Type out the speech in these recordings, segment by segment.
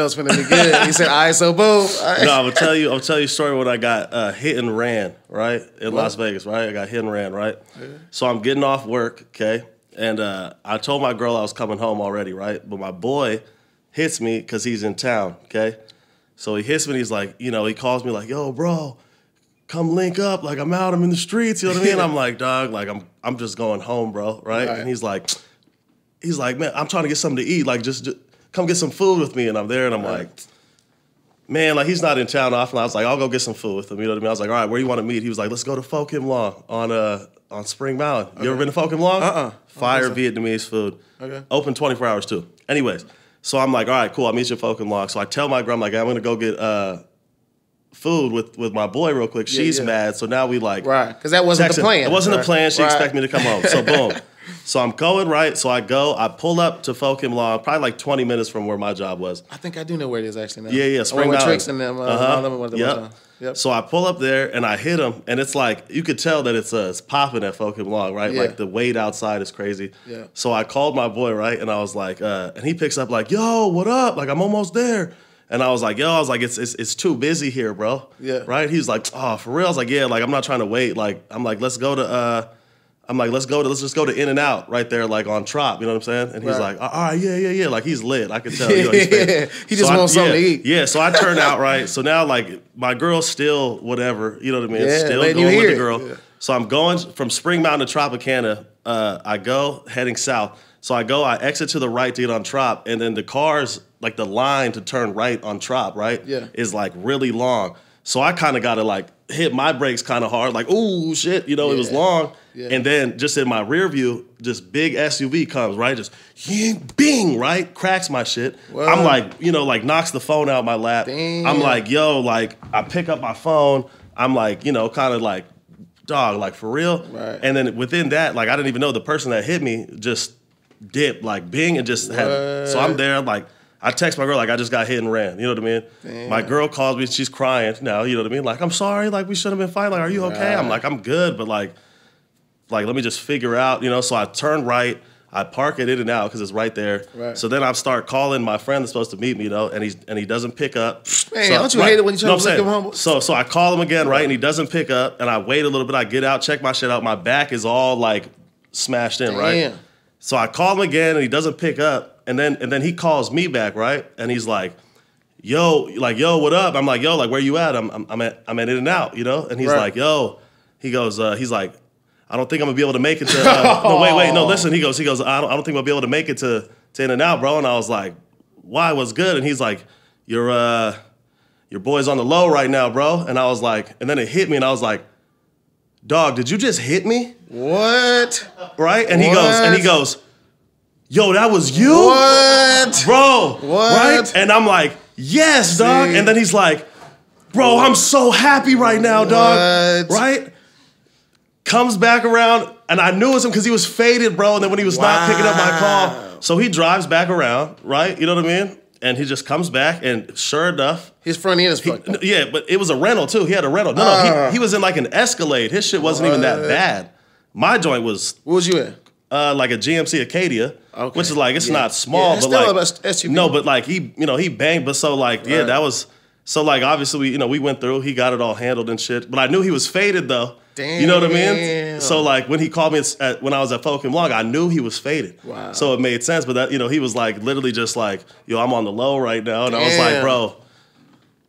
know it's gonna be good. He said, "All right, so boom." Right. no, I'm gonna tell you. I'm tell you a story when I got uh, hit and ran right in Las Vegas. Right, I got hit and ran. Right, so I'm getting off work. Okay, and uh, I told my girl I was coming home already. Right, but my boy hits me because he's in town. Okay, so he hits me. and He's like, you know, he calls me like, "Yo, bro." Come link up, like I'm out, I'm in the streets, you know what I mean? I'm like, dog, like I'm I'm just going home, bro, right? Right. And he's like, he's like, man, I'm trying to get something to eat, like just, just come get some food with me. And I'm there, and I'm like, man, like he's not in town often. I was like, I'll go get some food with him. You know what I mean? I was like, all right, where you want to meet? He was like, let's go to Pho Kim Long on uh on Spring Mountain. You ever been to Pho Kim Long? Uh-uh. Fire Vietnamese food. Okay. Open 24 hours too. Anyways, so I'm like, all right, cool. I'll meet you at Pho Kim Long. So I tell my girl, I'm like, I'm gonna go get uh food with with my boy real quick. She's yeah. mad, so now we like Right, because that wasn't the plan. It wasn't the plan. She Right. expected me to come home. So boom. So I'm going right. So I go. I pull up to Kim Long, probably like 20 minutes from where my job was. I think I do know where it is actually now. Yeah, yeah, Spring Mountain. Tricks and them. Uh, Uh-huh. them went Yep. Yep. So I pull up there and I hit him, and it's like you could tell that it's uh, it's popping at Kim Long, right? Yeah. Like the weight outside is crazy. Yeah. So I called my boy, right, and I was like, uh, and he picks up like, "Yo, what up? Like I'm almost there." And I was like, "Yo," I was like, "It's it's, it's too busy here, bro." Yeah. Right? He's like, "Oh, for real?" I was like, "Yeah." Like I'm not trying to wait. Like I'm like, "Let's go to." uh I'm like, let's go to let's just go to In and Out right there, like on Trop. You know what I'm saying? And he's Right. like, all right, yeah, yeah, yeah. Like he's lit. I can tell. You know, he's. He just I- wants something yeah, to eat. Yeah, so I turned out right. So now like my girl's still whatever, you know what I mean? Yeah, still going with the girl. Yeah. So I'm going from Spring Mountain to Tropicana. Uh, I go heading south. So I go, I exit to the right to get on Trop, and then the cars, like the line to turn right on Trop, right? Yeah. Is like really long. So I kind of got to like hit my brakes kind of hard, like, oh shit, you know, it was long. Yeah. And then just in my rear view, just big SUV comes, right? Just ying, bing, right? Cracks my shit. Whoa. I'm like, you know, like knocks the phone out my lap. Damn. I'm like, yo, like I pick up my phone. I'm like, you know, kind of like, dog, like for real. Right. And then within that, like I didn't even know the person that hit me just dipped, like bing, and just had. So I'm there, like. I text my girl like I just got hit and ran. You know what I mean? Damn. My girl calls me, she's crying now. You know what I mean? Like I'm sorry, like we should have been fine. Like, are you okay? I'm like I'm good, but like, like let me just figure out. You know? So I turn right. I park it in and out because it's right there. Right. So then I start calling my friend that's supposed to meet me, you know, and he's and he doesn't pick up. Man, So- don't you hate it when you try No, to saying, him humble? So so I call him again, right, and he doesn't pick up, and I wait a little bit. I get out, check my shit out. My back is all like smashed in, right? So I call him again, and he doesn't pick up, and then and then he calls me back, right, and he's like. Yo, like yo, what up? I'm like, yo, like where you at? I'm, I'm, I'm at, I'm at In and Out, you know. And he's Right. like, yo, he goes, uh, he's like, I don't think I'm gonna be able to make it to. Uh, no, wait, wait, no, listen. He goes, he goes, I don't, I don't think I'll be able to make it to to In and Out, bro. And I was like, why? What's good? And he's like, your uh, your boy's on the low right now, bro. And I was like, and then it hit me, and I was like, dog, did you just hit me? What? Right? And he goes, and he goes, yo, that was you, What? bro. What? Right? And I'm like, yes, dog. And then he's like, bro, I'm so happy right now, dog. What? Right? Comes back around, and I knew it was him because he was faded, bro. And then when he was not picking up my call, so he drives back around, right? You know what I mean? And he just comes back, and sure enough, His front end is fucked up. yeah, but it was a rental too. He had a rental. No, no, Ah. he, he was in like an Escalade. His shit wasn't even that bad. My joint was What was you in? uh, like a GMC Acadia, Okay. which is like it's Yeah. not small, Yeah, it's but still like a SUV. no, but like he, you know, he banged, but so like yeah, Right. that was so like obviously we, you know, we went through, he got it all handled and shit, but I knew he was faded though. You know what I mean? So like when he called me at, when I was at Pho Kim Long, I knew he was faded. Wow. So it made sense, but that you know he was like literally just like yo, I'm on the low right now, and I was like, bro.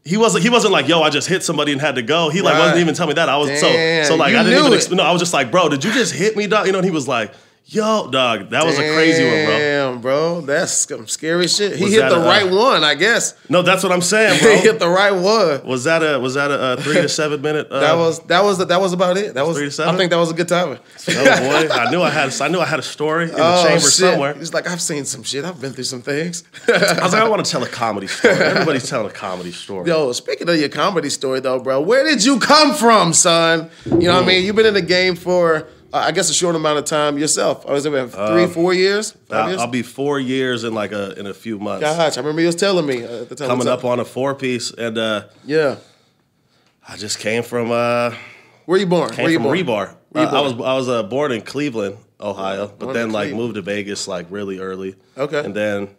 He wasn't. He wasn't like, "Yo, I just hit somebody and had to go." He like Right. wasn't even telling me that. I was so Damn, so like you I didn't even. Exp- no, I was just like, "Bro, did you just hit me, dog?" You know. And he was like, "Yo, dog, that was a crazy one, bro." Damn, bro. That's some scary shit. He Was hit the a- uh, right one, I guess. No, that's what I'm saying, bro. he hit the right one. was that a was that a, uh three to seven minute? Uh, That was that was that was about it. That was Three to I think that was a good timing. Oh boy, I knew I had I knew I had a story in the Oh, chamber shit. somewhere. He's like, I've seen some shit. I've been through some things. I was like, I want to tell a comedy story. Everybody's telling a comedy story. Yo, speaking of your comedy story though, bro, where did you come from, son? You know what I mean? You've been in the game for uh, I guess a short amount of time yourself. I was there three, four years, five I'll, years. I'll be four years in like a in a few months. Gosh, I remember you was telling me uh, at the time. Coming up on a four piece, and uh, yeah. I just came from uh, Where you born? came Where you from born? Rebar. Where you Uh, I was born? I was uh, born in Cleveland, Ohio, but Born then like Cleveland. moved to Vegas like really early. Okay. and then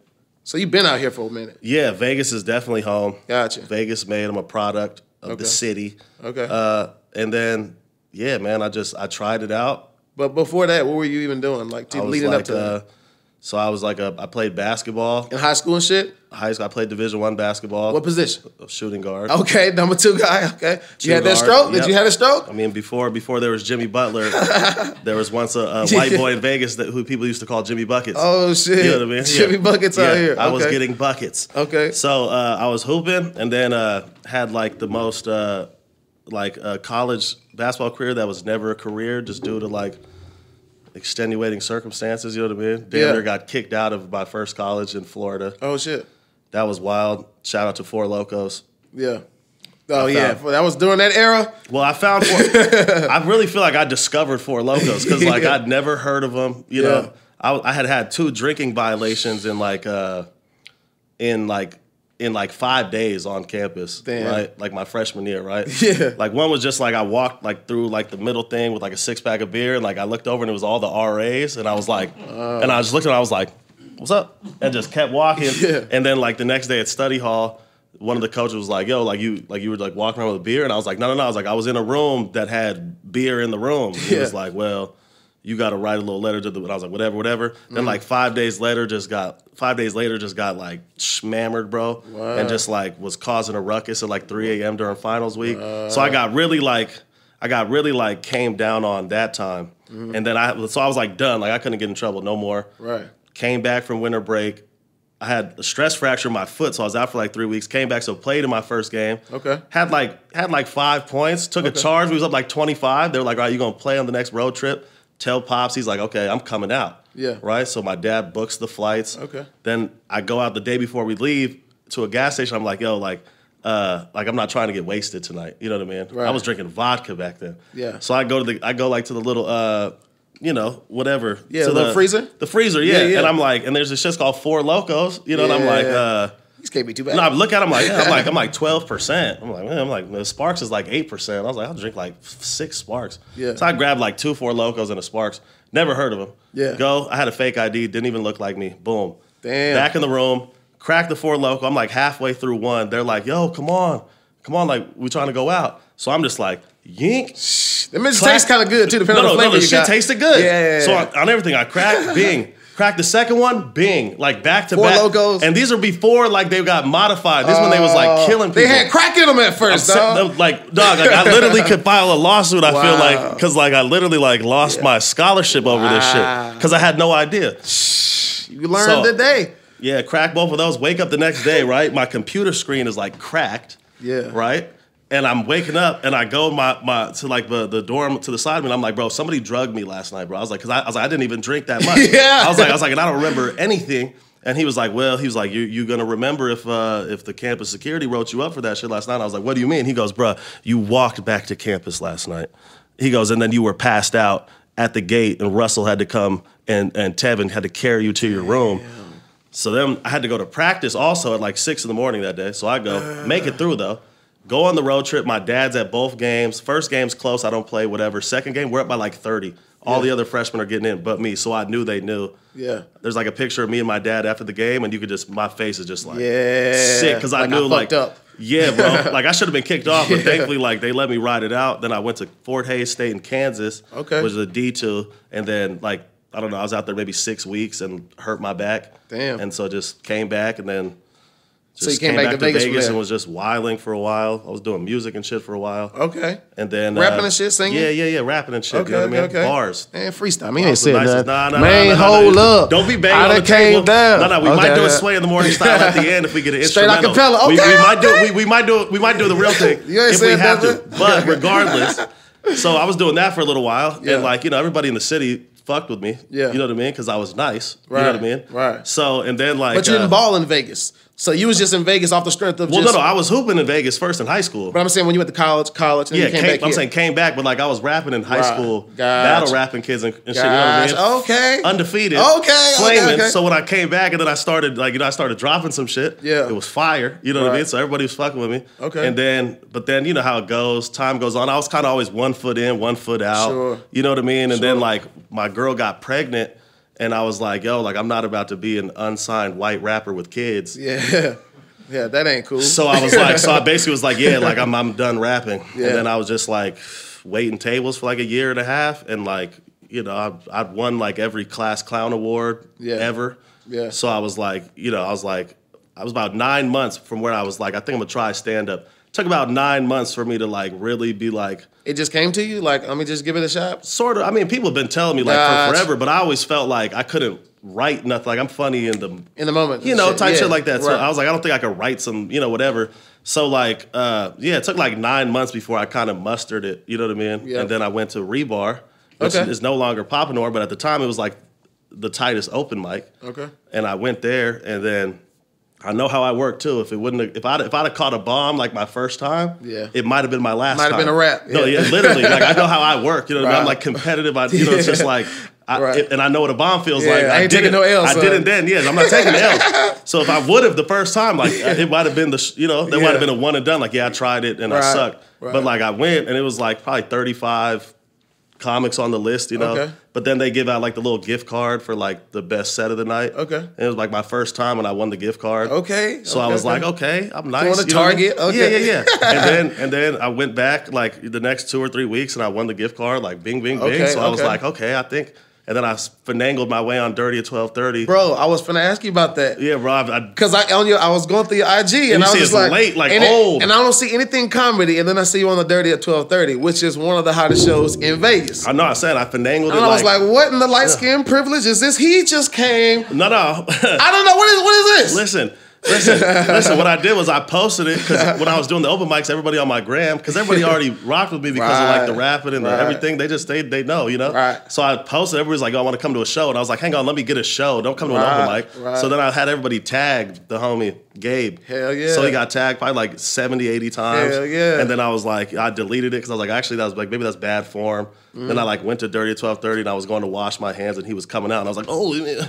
So you've been out here for a minute. Yeah, Vegas is definitely home. Gotcha. Vegas made him a product of Okay. the city. Okay. Uh, and then, yeah, man, I just I tried it out. But before that, what were you even doing? Like to, I was leading like, up to uh, so I was like a I played basketball. in high school and shit. High school, I played Division One basketball. What position? Shooting guard. Okay, number two guy. Okay, you Two had that guard, stroke. Did yep. you have a stroke? I mean, before before there was Jimmy Butler, there was once a, a white boy in Vegas that who people used to call Jimmy Buckets. Oh shit! You know what I mean? Jimmy Yeah. buckets Yeah, out here. I was getting buckets. Okay. So uh, I was hooping, and then uh, had like the most uh, like a college basketball career that was never a career, just due to like extenuating circumstances. You know what I mean? Damn Yeah. near got kicked out of my first college in Florida. Oh shit! That was wild. Shout out to Four Lokos. Yeah. Oh I yeah, found- that was during that era. Well, I found four, I really feel like I discovered Four Lokos because like Yeah. I'd never heard of them. You Yeah. know, I, I had had two drinking violations in like uh, in like in like five days on campus, Damn. right? Like my freshman year, right? Yeah. Like one was just like I walked like through like the middle thing with like a six pack of beer, and like I looked over and it was all the RAs, and I was like, and I just looked at, it, I was like, what's up? And just kept walking. Yeah. And then like the next day at study hall, one of the coaches was like, "Yo, like you, like you were like walking around with a beer," and I was like, "No, no, no." I was like, "I was in a room that had beer in the room." He was like, "Well, you got to write a little letter to the." And I was like, "Whatever, whatever." Mm-hmm. Then like five days later, just got five days later, just got like schmammered, bro, Wow. and just like was causing a ruckus at like 3 a.m. during finals week. so I got really like, I got really like came down on that time, Mm-hmm. and then I so I was like done, like I couldn't get in trouble no more. Right. Came back from winter break. I had a stress fracture in my foot, so I was out for like three weeks. Came back, so played in my first game. Okay. Had like had like five points. Took a charge. We was up like twenty five. They were like, "All right, you gonna play on the next road trip?" Tell pops. He's like, "Okay, I'm coming out." Yeah. Right. So my dad books the flights. Okay. Then I go out the day before we leave to a gas station. I'm like, "Yo, like." Uh, like I'm not trying to get wasted tonight. You know what I mean? Right. I was drinking vodka back then. Yeah. So I go to the I go like to the little uh, you know, whatever. Yeah, to the freezer? The freezer, yeah. Yeah, yeah. And I'm like, and there's this shit called Four Lokos, you know, and I'm like, Yeah. uh, These can't be too bad. no, I look at him like, I'm like, I'm like twelve percent. I'm like, man, I'm like, the Sparks is like eight percent. I was like, I'll drink like six Sparks. Yeah. So I grabbed like two Four Lokos and a Sparks. Never heard of them. Yeah. Go. I had a fake ID. Didn't even look like me. Boom. Damn. Back in the room. Crack the Four Loko. I'm like halfway through one. They're like, yo, come on, come on, like we trying to go out. So I'm just like, yink. the mints Clack- taste kind of good too, depending no, on no, the no, flavor the you shit got. tasted good. Yeah, yeah, yeah. So on, on everything, I cracked, bing. Cracked the second one, bing. Like back to Four back. Locos. And these are before like they got modified. This one they was like oh. killing people. They had crack in them at I'm first, sick- like dog, like I literally could file a lawsuit. I feel Wow. like because like I literally like lost my scholarship over this Wow. shit because I had no idea. You learned So- today. Yeah, crack both of those. Wake up the next day, right? My computer screen is like cracked. Yeah. Right. And I'm waking up and I go my my to like the, the dorm to the side of me. And I'm like, bro, somebody drugged me last night, bro. I was like, because I, I was like, I didn't even drink that much. Yeah. I was like, I was like, and I don't remember anything. And he was like, well, he was like, you you gonna remember if uh, if the campus security wrote you up for that shit last night? I was like, what do you mean? He goes, bro, you walked back to campus last night. He goes, and then you were passed out at the gate, and Russell had to come and and Tevin had to carry you to your room. So then I had to go to practice also at like six in the morning that day. So I go, make it through though. Go on the road trip. My dad's at both games. First game's close. I don't play, whatever. Second game, we're up by like 30. All the other freshmen are getting in but me. So I knew they knew. Yeah. There's like a picture of me and my dad after the game, and you could just, my face is just like Yeah. sick because I Like I knew like, up. yeah, bro. like I should have been kicked off, but Yeah. thankfully, like they let me ride it out. Then I went to Fort Hays State in Kansas, Okay. which is a D two, and then like I don't know, I was out there maybe six weeks and hurt my back. Damn. And so just came back and then. So you Just came back to Vegas there? and was just wilding for a while. I was doing music and shit for a while, Okay. and then Rapping uh, and shit, singing? Yeah, yeah, yeah, rapping and shit. Okay, you know what okay, I mean? okay. Bars. Man, freestyle. Me ain't saying nothing. Nah, nah, Man, nah, nah, nah, hold nah. up. Don't be banging I on the came table. down. No, no, we Okay, might do a sway in the morning style at the end if we get an Straight instrumental. acapella. We, we Okay, might do okay. we, we might do we might do the real thing You ain't if we have to. But regardless, so I was doing that for a little while, Yeah. and like you know everybody in the city fucked with me. Yeah. you know what I mean? Because I was nice. You know what I mean? right. So and then like But you uh, didn't ball in Vegas. So you was just in Vegas off the strength of well, just. no, no, I was hooping in Vegas first in high school. but I'm saying when you went to college, college, and Yeah, you came came, back I'm here. saying came back, but like I was rapping in high Right. school, Gotcha. battle rapping kids and, and shit. You know what I mean? Okay. undefeated. Okay, okay, flaming. okay. So when I came back and then I started like you know I started dropping some shit. Yeah. it was fire. You know what I mean? So everybody was fucking with me. Okay. and then but then you know how it goes. Time goes on. I was kind of always one foot in, one foot out. Sure. You know what I mean? And Sure. then like my girl got pregnant. And I was like, yo, like I'm not about to be an unsigned white rapper with kids. Yeah. Yeah, that ain't cool. So I was like, so I basically was like, yeah, like I'm I'm done rapping. Yeah. And then I was just like waiting tables for like a year and a half, and like you know I I'd won like every class clown award Yeah. ever. Yeah. So I was like, you know, I was like, I was about nine months from where I was like, I think I'm gonna try stand up. Took about nine months for me to like really be like it just came to you, like, let me just give it a shot. sort of. I mean, people have been telling me like for forever, but I always felt like I couldn't write nothing. Like I'm funny in the In the moment. you know, Shit, type yeah, shit like that. So. I was like, I don't think I could write some, you know, whatever. So like, uh, yeah, it took like nine months before I kind of mustered it. You know what I mean? Yeah. And then I went to Rebar, which Okay. is no longer popping anymore, but at the time it was like the tightest open mic. Okay. And I went there, and then I know how I work too. If it wouldn't, have, if I if I'd have caught a bomb like my first time, Yeah. it might have been my last. Time. Might have been a wrap, No, yeah. yeah, literally. Like I know how I work. You know, what I? I'm like competitive. I, you know, it's just like. I, Right. and I know what a bomb feels Yeah, like. I ain't taking didn't- no L's, I son. didn't then. Yeah, I'm not taking L's. So if I would have the first time, like it might have been the, you know, there might have been a one and done. Like yeah, I tried it and I sucked. right. But like I went and it was like probably 35 comics on the list, you know. Okay. But then they give out like the little gift card for like the best set of the night. Okay. And it was like my first time when I won the gift card. Okay. So I okay, was like, okay. I'm nice. to you know I mean? Target? Okay. Yeah, yeah, yeah. and then and then I went back like the next two or three weeks and I won the gift card, like bing, bing, bing. So I was like, okay, I think. And then I finangled my way on Dirty at twelve thirty. Bro, I was finna ask you about that. Yeah, Rob. Cause I on your I was going through your IG and, you I was just like late, like and it- oh. and I don't see anything comedy, and then I see you on the Dirty at twelve thirty, which is one of the hottest shows in Vegas. I know I said I finangled. and it. I was like, what in the light skin privilege is this? He just came. no, no. I don't know what is what is this? listen, listen, listen. What I did was I posted it because when I was doing the open mics, everybody on my gram, because everybody already rocked with me because of like the rapping and the everything. They just they they know, you know. Right. So I posted. Everybody's like, "Oh, I want to come to a show," and I was like, "Hang on, let me get a show. Don't come to an open mic." right. So then I had everybody tagged the homie Gabe. Hell yeah. So he got tagged probably like 70, 80 times. Hell yeah. And then I was like, I deleted it because I was like, actually, that was like maybe that's bad form. Mm. Then I like went to Dirty at twelve thirty, and I was going to wash my hands, and he was coming out, and I was like, oh.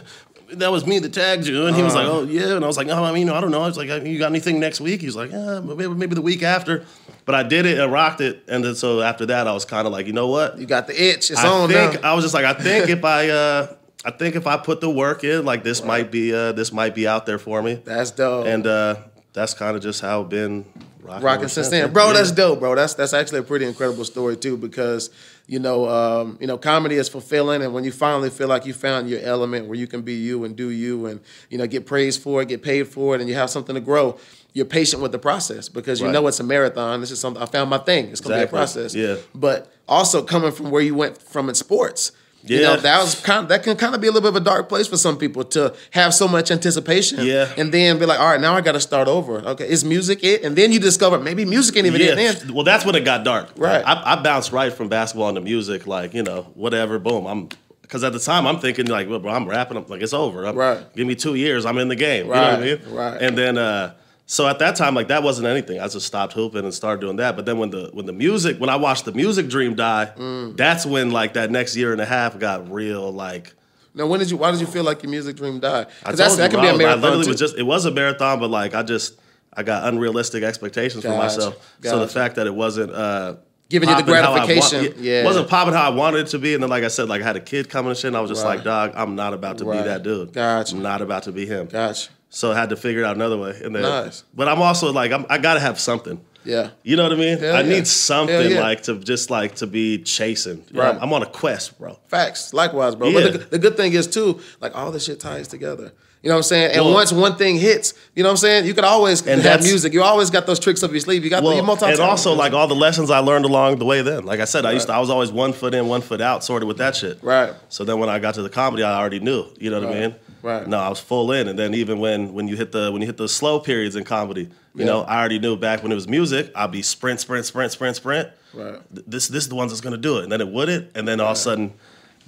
Yeah, That was me that tagged you, and he was like, Uh-huh. "Oh yeah," and I was like, "Oh, I mean, I don't know." I was like, "You got anything next week?" He was like, "Yeah, maybe, maybe the week after." But I did it and rocked it, and then so after that, I was kind of like, you know what? You got the itch. It's I on think now. I was just like, I think if I, uh, I think if I put the work in, like this might be, uh, this might be out there for me, That's dope. and uh, that's kind of just how I've been rocking, rocking since then, bro. That's dope, bro. That's that's actually a pretty incredible story too, because you know, um, you know, comedy is fulfilling, and when you finally feel like you found your element where you can be you and do you, and you know, get praised for it, get paid for it, and you have something to grow. You're patient with the process because you Right. know it's a marathon. This is something I found my thing. It's gonna Exactly. be a process. Yeah. But also coming from where you went from in sports. You know, Yeah. that was kind that can kind of be a little bit of a dark place for some people to have so much anticipation. Yeah. And then be like, all right, now I got to start over. Okay, is music it? And then you discover maybe music ain't even it. Then Well, that's when it got dark. Right. I, I bounced right from basketball into music, like you know, whatever. Boom. I'm because at the time I'm thinking like, well, bro, I'm rapping. I'm like, it's over. I'm- Right. Give me two years. I'm in the game. Right, You know what I mean? right. And then. uh so at that time, like that wasn't anything. I just stopped hooping and started doing that. But then when the when the music, when I watched the music dream die, Mm. that's when like that next year and a half got real. Like now, when did you? Why did you feel like your music dream died? Because that you, can be a I marathon literally too. was just it was a marathon, but like I just I got unrealistic expectations for Gotcha, myself. So the fact that it wasn't uh Giving you the popping how want- gratification, yeah. wasn't popping how I wanted it to be. And then like I said, like I had a kid coming and shit, and I was just Right. like, dog, I'm not about to Right. be that dude. Gotcha. I'm not about to be him. Gotcha. So I had to figure it out another way. And then, Nice. but I'm also like I'm, I gotta have something. Yeah. You know what I mean? Hell I yeah. need something yeah. like to just like to be chasing. You Right. I'm, I'm on a quest, bro. Facts. Likewise, bro. Yeah. But the, the good thing is too, like all this shit ties together. You know what I'm saying? And Well- once one thing hits, you know what I'm saying? You could always And have music. You always got those tricks up your sleeve. You got the multi and also like all the lessons I learned along the way. Then, like I said, I used to I was always one foot in, one foot out, sorted with that shit. Right. So then when I got to the comedy, I already knew. You know what I mean? Right. No, I was full in, and then even when when you hit the when you hit the slow periods in comedy, you Yeah. know, I already knew back when it was music, I'd be sprint, sprint, sprint, sprint, sprint. Right. This this is the ones that's gonna do it, and then it wouldn't, and then all of a sudden.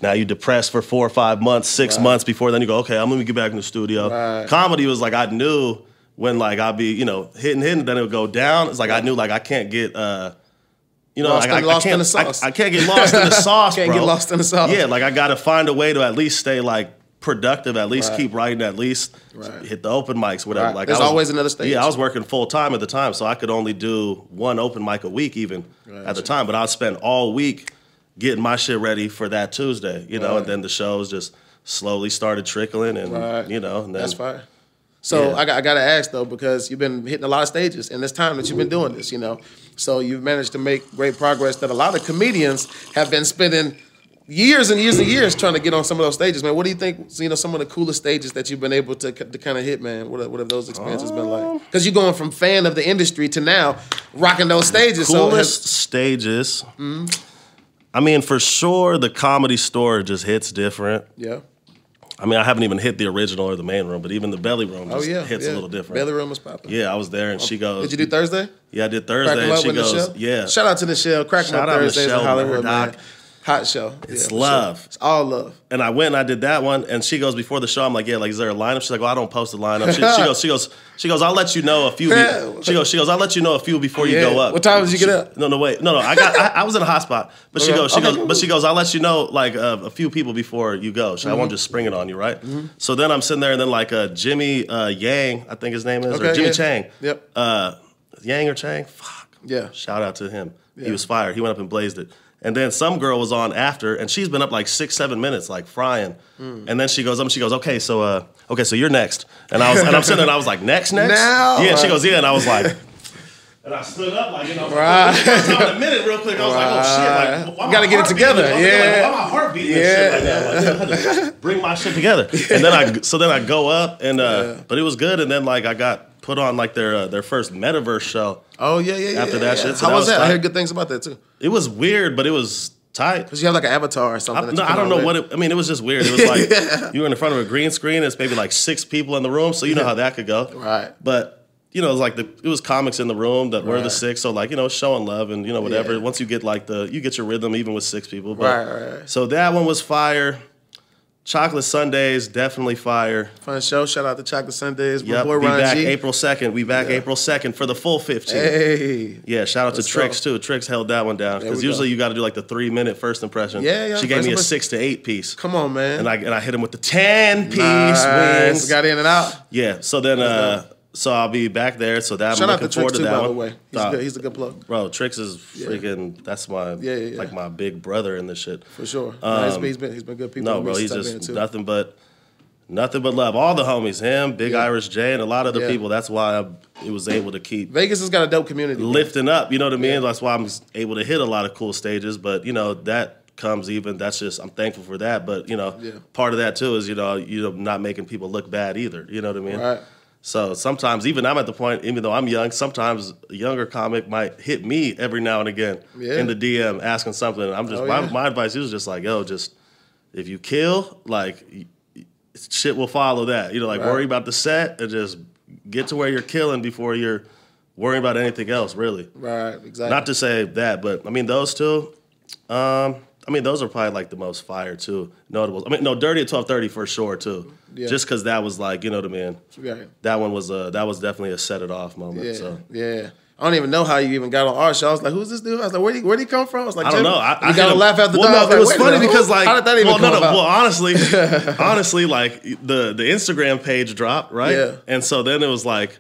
Now you depressed for four or five months, six Right. months before then you go, okay, I'm gonna get back in the studio. Right. Comedy was like I knew when like I'd be, you know, hitting hitting, then it would go down. It's like I knew like I can't get uh you know, Lost like, in- I, I can't, in the sauce. I, I can't get lost in the sauce, Can't bro. get lost in the sauce. Yeah, like I got to find a way to at least stay like productive, at least Right. keep writing, at least Right. hit the open mics, whatever. Right. Like There's was, always another stage. Yeah, I was working full time at the time, so I could only do one open mic a week, even at the time. But I'd spend all week getting my shit ready for that Tuesday, you know, and then the shows just slowly started trickling, and you know, and then That's fine. So Yeah. I got I got to ask though because you've been hitting a lot of stages in this time that you've been doing this, you know. So you've managed to make great progress that a lot of comedians have been spending years and years and years trying to get on some of those stages, man. What do you think? You know, some of the coolest stages that you've been able to, to kind of hit, man. What have, what have those experiences been Um, like? Because you're going from fan of the industry to now rocking those stages. So coolest has, stages. Mm-hmm. I mean, for sure, the comedy store just hits different. yeah. I mean, I haven't even hit the original or the main room, but even the belly room Oh yeah. hits yeah. a little different. Belly room was popping. Yeah, I was there, and she goes. Did you do Thursday? Yeah, I did Crack and she goes, Michelle? yeah. Shout out to Michelle. Crack Shout out Thursdays in Hollywood, Murdoch. man. Hot show. It's sure. love. It's all love. and I went and I did that one, and she goes before the show. I'm like, yeah, like is there a lineup? She's like, well, I don't post a lineup. She, she goes, she goes, she goes. I'll let you know a few. Be- she goes, she goes. I'll let you know a few before you Yeah. go up. What time did you get up? No, no, wait, no, no. I got, I, I was in a hot spot, but she goes, she Okay, goes, but she goes. I'll let you know like uh, a few people before you go. So I Mm-hmm. won't just spring it on you, right? So then I'm sitting there, and then like uh, Jimmy uh, Yang, I think his name is, or Jimmy yeah. Chang. Yep. Uh, Yang or Chang? Fuck. Yeah. Shout out to him. Yeah. He was fired. He went up and blazed it. And then some girl was on after, and she's been up like six, seven minutes, like frying. Hmm. And then she goes up and she goes, "Okay, so uh, okay, so you're next." And I was, and I'm sitting there, and I was like, "Next, next." Now? Yeah. And she goes, "Yeah," and I was like. And I stood up like, you know, Right. right. in a minute real quick. I was like, oh shit, like, gotta get it together, yeah. Like, why my heart beating and shit like that? Like, I had to bring my shit together. And then I, so then I go up and, uh, but it was good. And then like I got put on like their uh, their first metaverse show. Oh yeah, yeah, yeah. After yeah, that yeah. shit, so How that was that? I heard good things about that too. It was weird, but it was tight. Cause you have like an avatar or I, something. that no, I don't on know there. what it. I mean, it was just weird. It was like you were in front of a green screen. It's maybe like six people in the room, so you know how that could go. Right. But you know, it was like the it was comics in the room that were the six. So like you know, showing love and you know whatever. Yeah. Once you get like the you get your rhythm even with six people. But, Right, right, right. So that one was fire. Chocolate Sundays definitely fire. Fun show. Shout out to Chocolate Sundays. My Yep, boy be Ron back G. April second. We back April second for the full fifteen. Hey. Yeah, shout out to Let's Tricks go. too. Tricks held that one down because usually go. you got to do like the three minute first impression. Yeah, yeah, She gave me a six to eight piece, Come on, man. and I and I hit him with the ten piece Nice. wings. Got in and out. Yeah, so then uh, so I'll be back there. So that Shout I'm out looking to forward Tricks to too, that by one. the way. He's Uh, good. He's a good plug Bro, Tricks is freaking. That's my Yeah, yeah, yeah. like my big brother in this shit. for sure. No, he's Um, been, he's been he's been good people. No, bro, he's since I've been just nothing but nothing but love. All the homies, him, Big Yeah. Irish J, and a lot of the Yeah. people. That's why I it was able to keep Vegas has got a dope community. man. lifting up. You know what I mean? That's why I'm able to hit a lot of cool stages. But you know that comes even. That's just I'm thankful for that. But you know, Yeah. part of that too is you know you know not making people look bad either. You know what I mean? Right. So sometimes even I'm at the point, even though I'm young, sometimes a younger comic might hit me every now and again Yeah. in the DM asking something. And I'm just Oh, my, yeah. my advice is just like, yo, just if you kill, like shit will follow that. You know, like Right. worry about the set and just get to where you're killing before you're worrying about anything else, really. Right. Exactly. Not to say that, but I mean those two. Um, I mean those are probably like the most fire too, notables. I mean, no, Dirty at twelve thirty for sure too. Mm-hmm. Yeah. Just because that was like you know what I mean. Right. That one was a that was definitely a set it off moment. Yeah. So Yeah. I don't even know how you even got on our show. I was like, "Who's this dude?" I was like, "Where he, where'd he come from?" I was like, I don't know. I, got to laugh after well, the no, I was it was funny because like how did that even well, come no, no, about? well, honestly, honestly, like the the Instagram page dropped right, Yeah. and so then it was like,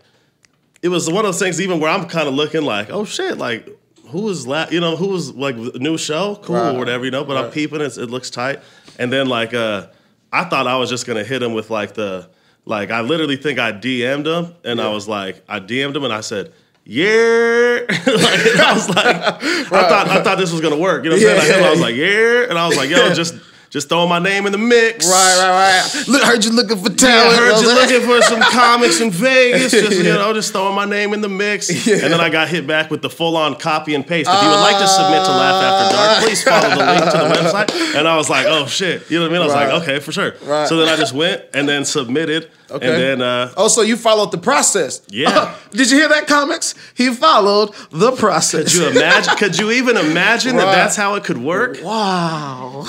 it was one of those things even where I'm kind of looking like, oh shit, like who was la- you know who was like new show, cool Right. or whatever, you know. But I'm peeping, it's, it looks tight, and then like uh, I thought I was just gonna hit him with like the like I literally think I DM'd him, and I was like I DM'd him and I said. Yeah, like, I was like, I thought I thought this was gonna work. You know what I'm saying? I, hit him, I was like, yeah, and I was like, yo, just just throwing my name in the mix. Right, right, right. Look, heard you looking for talent. I heard you looking for some comics in Vegas. Just you know, just throwing my name in the mix. And then I got hit back with the full on copy and paste. If you would like to submit to Laugh After Dark, please follow the link to the website. And I was like, oh shit, you know what I mean? I was Right. like, okay, for sure. Right. So then I just went and then submitted. Okay. And then uh, Oh, so you followed the process? Yeah. Did you hear that, comics? He followed the process. could you imagine? Could you even imagine Right. that that's how it could work? wow.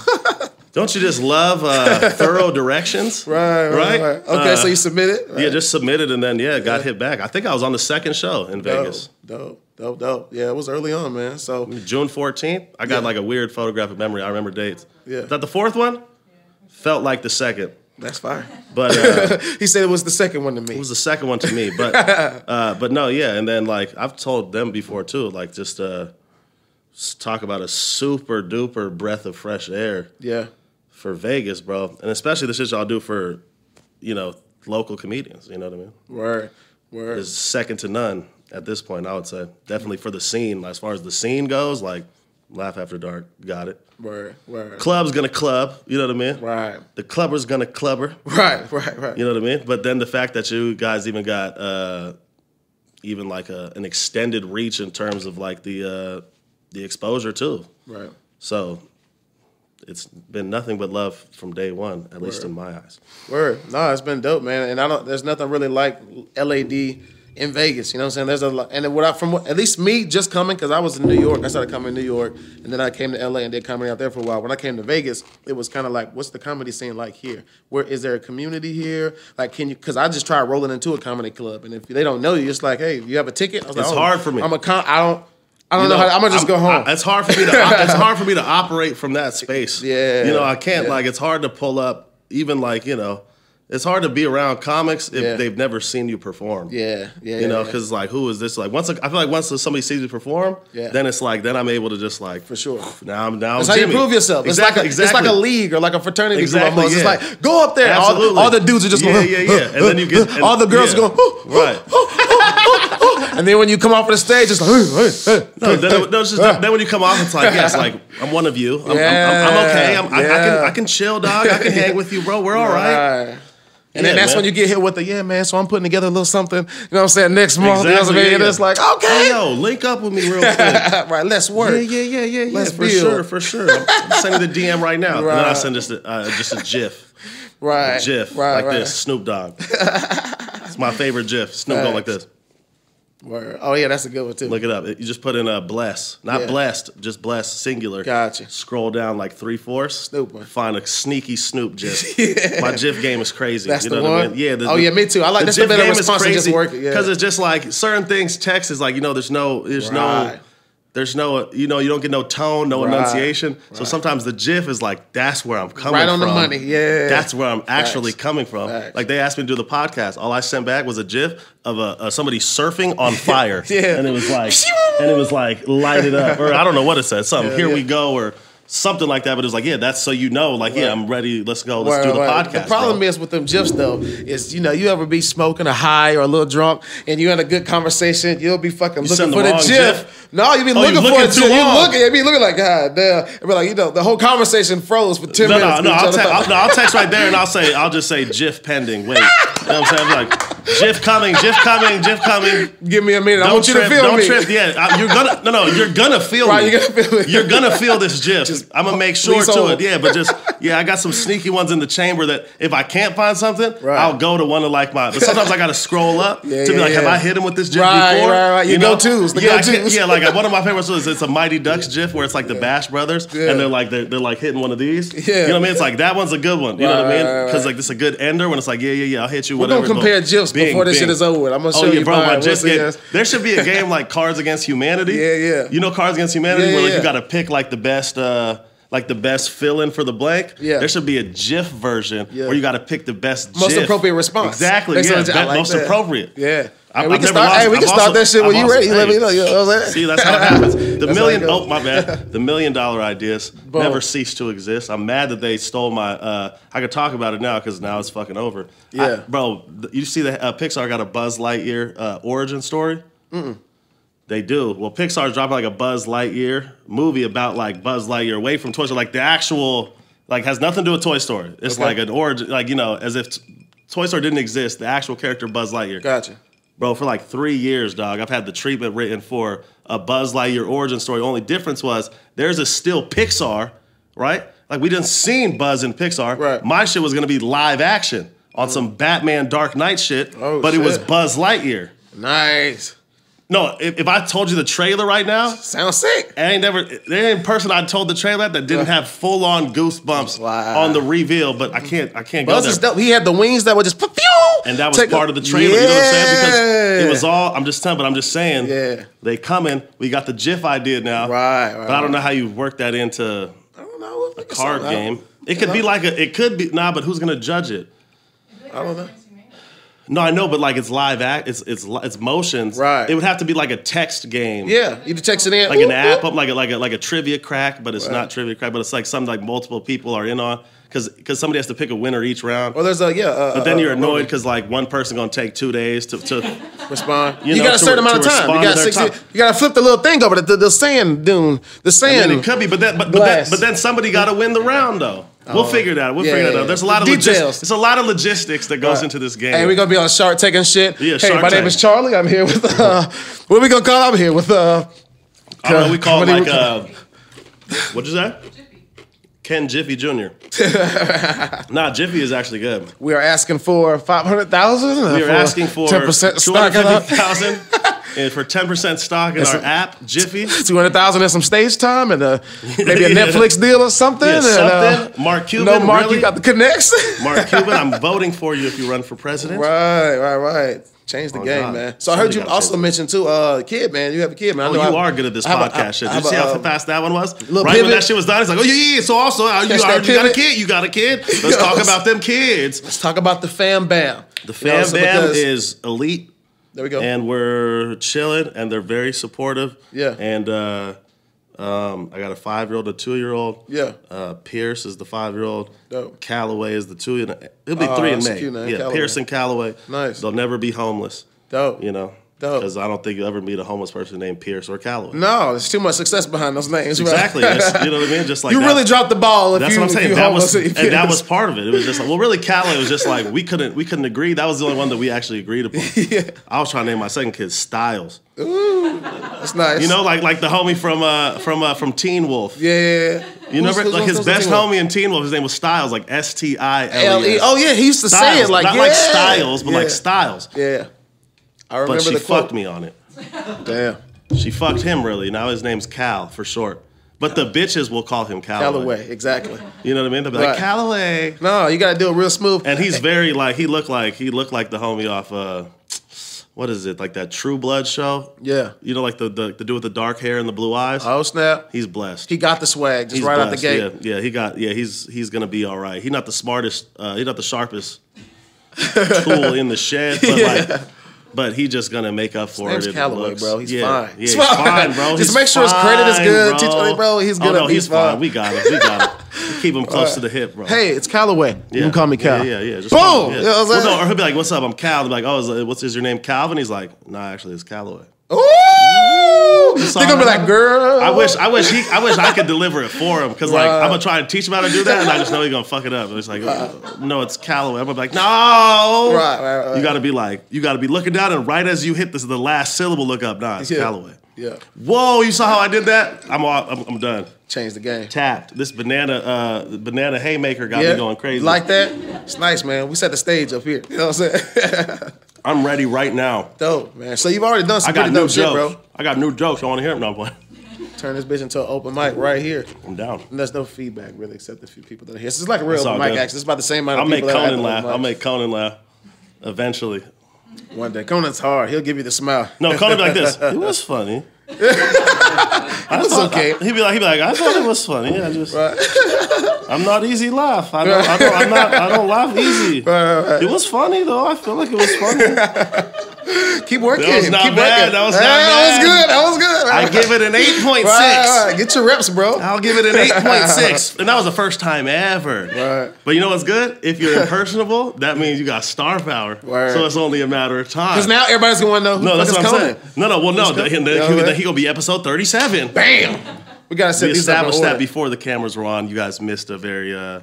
Don't you just love uh, thorough directions? right, right, right. Okay, Uh, so you submitted. Right. Yeah, just submitted and then yeah, got hit back. I think I was on the second show in Vegas. Dope, dope, dope, dope. Yeah, it was early on, man. So June 14th. I got Yeah. like a weird photographic memory. I remember dates. Yeah. Is that the fourth one? Felt like the second. that's fine. But uh, he said it was the second one to me. it was the second one to me. But uh, but no, yeah. And then like I've told them before too, like just uh, talk about a super duper breath of fresh air. yeah. For Vegas, bro, and especially the shit y'all do for, you know, local comedians. You know what I mean? Word. Word. Is second to none at this point. I would say definitely for the scene. As far as the scene goes, like Laugh After Dark, got it. Word. Word. Club's gonna club. You know what I mean? Right. The clubber's gonna clubber. Right. Right. Right. You know what I mean? But then the fact that you guys even got uh, even like a, an extended reach in terms of like the uh, the exposure too. Right. So it's been nothing but love from day one, at least in my eyes. Word. No, it's been dope, man. And I don't. There's nothing really like LAD in Vegas. You know what I'm saying? There's a lot. And what I from what, at least me just coming because I was in New York. I started coming to New York, and then I came to LA and did comedy out there for a while. When I came to Vegas, it was kind of like, what's the comedy scene like here? Where is there a community here? Like, can you? Because I just tried rolling into a comedy club, and if they don't know you, it's like, hey, you have a ticket. It's like, oh, hard for me. I'm a con. I don't. I don't You know. how, I'm gonna just go home. I- it's hard for me to. it's hard for me to operate from that space. Yeah, you know, I can't yeah. like. It's hard to pull up. Even like you know, it's hard to be around comics if Yeah. they've never seen you perform. yeah. Yeah. You know, yeah. because like, who is this? Like, once I feel like once somebody sees you perform, Yeah. then it's like, then I'm able to just like, For sure. Now I'm now. That's I'm how you prove yourself. Exactly, it's like a, exactly. it's like a league or like a fraternity Exactly, group almost. yeah. It's like go up there. All, Absolutely. all the dudes are just Yeah, going, yeah, yeah. yeah. And then you get- and- all the girls yeah. are going, right. and then when you come off the stage, it's like, hey, hey, hey. No, no, it's just, then when you come off, it's like, yes, like I'm one of you. I'm, I'm- I'm, Yeah, I'm okay. I'm, I, I can I can chill, dog. I can hang with you, bro. We're all right. Right. And then that's man. when you get hit with the yeah, man. So I'm putting together a little something. You know what I'm saying? Next month, you know what I'm saying? yeah, And it's like okay, yo, link up with me real quick. right. Let's work. yeah, yeah, yeah, yeah. Let's for build. sure, for sure. I'm, I'm sending the DM right now, and then I send just a, uh, just a GIF, Right. GIF Right. like right. this, Snoop Dogg. it's my favorite GIF. Snoop going like this. Word. Oh yeah, that's a good one too. Look it up. You just put in uh, a bless, not Yeah. blessed, just bless singular. Gotcha. Scroll down like three fourths. Snoop. Find a sneaky Snoop GIF. My GIF game is crazy. That's you the know what I one? mean? Yeah. Oh, yeah, me too. I like- that's the better response than just working, yeah. Because it's just like certain things. Text is like you know, there's no, there's no. Right. There's no, you know, you don't get no tone, no Right, enunciation. So sometimes the GIF is like, that's where I'm coming from. Right from. on the money, yeah. That's where I'm actually Facts. coming from. Facts. Like they asked me to do the podcast. All I sent back was a GIF of a, uh somebody surfing on fire. Yeah. And it was like, and it was like light it up, or I don't know what it said. Something. Yeah, Here yeah. we go, or something like that. But it was like, yeah, that's so you know, like, yeah, I'm ready. Let's go. Let's do the Right, right. podcast. The problem bro. is with them gifs though, is you know, you ever be smoking a high or a little drunk and you had a good conversation, you'll be fucking looking send the for the wrong gif. gif? No, you be Oh, you looking for looking a too gif. You long. looking, you be looking like, God damn. And be like, you know, the whole conversation froze for 10 No, no, minutes. no. Each I'll, te- I'll, no, I'll text right there and I'll say, I'll just say GIF pending. Wait. You know what I'm saying? I'm like, GIF coming, GIF coming, GIF coming. Give me a minute. I Don't want you to feel don't me. trip. Yeah, I- you're gonna no, no, you're gonna feel Right, me. you're gonna feel it. You're gonna feel this GIF. I'm gonna make sure to hold. it. Yeah, but just yeah, I got some sneaky ones in the chamber that if I can't find something, Right. I'll go to one of like my. But sometimes I gotta scroll up Yeah, to be yeah, like, have. I hit him with this GIF Right, before? right, right. You know? go-tos, the yeah, I go-tos. yeah, like one of my favorites is it's a Mighty Ducks GIF where it's like the Bash Brothers Yeah. and they're like they're, they're like hitting one of these. Yeah. you know what I mean? It's like that one's a good one. You know what I Right, mean? right, right. Because like this is a good ender when it's like yeah, yeah, yeah, I'll hit you. We're Whatever. gonna compare gifs before this shit is over with. I'm gonna show Oh yeah, you bro, my mine. GIF Once game. There should be a game like Cards Against Humanity. Yeah, yeah. You know Cards Against Humanity, where like you got to pick like the best, uh, like the best fill in for the blank. Yeah. There should be a GIF version Yeah. where you got to pick the best, Most GIF. appropriate response. Exactly. Yeah, like most that. appropriate. Yeah. I've- Hey, we I've can start. lost- Hey, we I've can start that shit when you also- ready. You let me know. You know what I'm saying? See, that's how it happens. The million, oh my bad. The million dollar ideas Boom. never cease to exist. I'm mad that they stole my. Uh, I could talk about it now because now it's fucking over. I- Yeah. bro. You see the uh, Pixar got a Buzz Lightyear uh, origin story. They do. Well, Pixar's dropping like a Buzz Lightyear movie about like Buzz Lightyear away from Toy Story, like the actual, like has nothing to do with Toy Story. It's Okay. like an origin, like you know, as if t- Toy Story didn't exist. The actual character Buzz Lightyear. Gotcha. Bro, for like three years, dog, I've had the treatment written for a Buzz Lightyear origin story. Only difference was there's a still Pixar, right? Like we didn't seen Buzz in Pixar. Right. My shit was gonna be live action on some Batman Dark Knight shit, Oh, but it was. Buzz Lightyear. Nice. No, if, if I told you the trailer right now, Sounds sick. I ain't never there ain't person I told the trailer that didn't have full on goosebumps Wow. on the reveal, but I can't I can't Buzz go there. dope. He had the wings that were just pew, And that was take a- part of the trailer. You know what I'm saying? Because it was all. I'm just telling, but I'm just saying. Yeah. They coming. We got the GIF idea now. Right, right, But I don't know how you work that into I don't know. Figure card game. It could be like a. It could be nah, but who's gonna judge it? I don't know. No, I know, but like it's live act. It's it's it's motions. Right. It would have to be like a text game. Yeah, you text it in. Like an app, up like a like a like a trivia crack, but it's not trivia crack, but it's like something like multiple people are in on because because somebody has to pick a winner each round. Well, there's a yeah. Uh, But then uh, you're uh, annoyed because like one person gonna take two days to, to respond. You You, know, got a to- certain amount to of time. You got to 60, time. You got to flip the little thing over the, the, the sand dune. The and sand. then it could be, but then but, but Glass. but then somebody got to win the round though. We'll figure that. out. We'll yeah, figure that out. There's a lot of Details. logistics. There's a lot of logistics that goes into this game. Hey, we're gonna be on Shark Tank and shit. Yeah, hey, Shark my name is Charlie. I'm here with uh, what are we gonna call? I'm here with uh, I don't know. We call What like uh, what'd you say? Ken Jiffy Jr. nah, Jiffy is actually good. we are asking for five hundred thousand. We are asking for ten percent stock in 250,000 and for 10% stock in It's our a- app, Jiffy. Two hundred thousand and some stage time and uh, maybe a Yeah. Netflix deal or something. Yeah, and, something. uh, Mark Cuban, no, Mark, really? you got the connects. Mark Cuban, I'm voting for you if you run for president. right, right, right. Change the Oh, game, God. man. So I heard you also change it. mention too, uh, kid, man. You have a kid, man. I Oh, know you I- are good at this a- podcast shit. Did you see how um, fast that one was? Right when that shit was done, it's like, oh yeah, yeah. So also, uh, you, you got a kid. You got a kid. Let's talk about them kids. Let's talk about the fam bam. The You know, fam so bam is elite. There we go. and we're chilling, and they're very supportive. Yeah. And uh, um, I got a five year old, a two year old. Yeah. Uh, Pierce is the five year old. Dope. Callaway is the two. He'll be three in May. cute yeah. Callaway. Pierce and Callaway. Nice. They'll never be homeless. Dope. You know. Because I don't think you'll ever meet a homeless person named Pierce or Callaway. No, there's too much success behind those names. right? Exactly. You know what I mean? Just like you that. really dropped the ball. That's you, what I'm saying. That was, and that was part of it. It was just like, well, really, Callaway was just like we couldn't we couldn't agree. That was the only one that we actually agreed upon. Yeah. I was trying to name my second kid Stiles. Ooh, That's nice. You know, like like the homie from uh from uh from Teen Wolf. Yeah. You know, Who's- who's- like his best homie in Teen Wolf, his name was Stiles, like S T I L. E. Oh yeah, he used to say it like not yeah. like Styles, but yeah. like Styles. Yeah. I remember But she the quote. fucked me on it. Damn. She fucked him really. Now his name's Cal for short. But the bitches will call him Callaway. Callaway, exactly. You know what I mean? They'll be like Right. Callaway. No, you gotta do it real smooth. And he's very like he looked like he looked like the homie off uh what is it like that True Blood show? Yeah. You know, like the the, the dude with the dark hair and the blue eyes. Oh snap. He's blessed. He got the swag just He's right out the blessed, gate. Yeah, yeah, he got yeah. He's he's gonna be all right. He's not the smartest. Uh, he's not the sharpest tool in the shed, but like. But he just gonna make up for name's it. Callaway, bro. He's yeah, fine. Yeah, He's he's fine. bro. Just He's make sure his credit is good. Teach him, bro, he's Oh, good no, he's he's fine. fine. We got him. We got him. We keep him close to the hip, bro. Hey, it's Callaway. You Yeah. can call me Cal. Yeah, yeah, yeah. Just Boom. me- You know Well, no, or he'll be like, "What's up? I'm Cal." They'll be like, "Oh, is, what's is your name, Calvin?" He's like, "Nah, actually, it's Callaway." Ooh! They're gonna be like, girl. I wish, I wish he, I wish I could deliver it for him because like I'm gonna try to teach him how to do that, and I just know he's gonna fuck it up. And it's like, no, it's Callaway. I'm gonna be like, no, Right, right, right. You gotta be like, you gotta be looking down, and right as you hit this, the last syllable, look up. Nah, it's Yeah. Callaway. Yeah. Whoa, you saw how I did that? I'm all, I'm, I'm done. Change the game. Tapped. This banana, uh, banana haymaker got Yeah. me going crazy. Like that? It's nice, man. We set the stage up here. You know what I'm saying? I'm ready right now. dope, man. So you've already done some I got new dope shit, jokes. bro. I got new jokes. I want to hear them. No, I'm. Turn this bitch into an open mic right here. I'm down. And there's no feedback really, except the few people that are here. So it's like a real open mic. good. Actually, it's about the same amount of I'll make people. that are at Conan laugh. I'll make Conan laugh. Eventually. one day. Conan's hard. He'll give you the smile. No, Conan be like this. It was funny. it's okay. He'd be like, he'd be like, I thought it was funny. I just, I'm not easy laugh. I don't, I don't, I'm not, I don't laugh easy. It was funny though. I feel like it was funny. Keep working. That was not Keep bad. working. That was Hey, not That was good. That was good. I give it an eight point Right, right, right. Get your reps, bro. I'll give it an eight point six, and that was the first time ever. Right. But you know what's good? If you're impersonable, that means you got star power. Word. So it's only a matter of time. Because now everybody's going to know who no, the that's what I'm Conan. saying. No, no, well, no, then, You know he, he gonna be episode 37. Bam. We got to set We established that before the cameras were on. You guys missed a very, uh,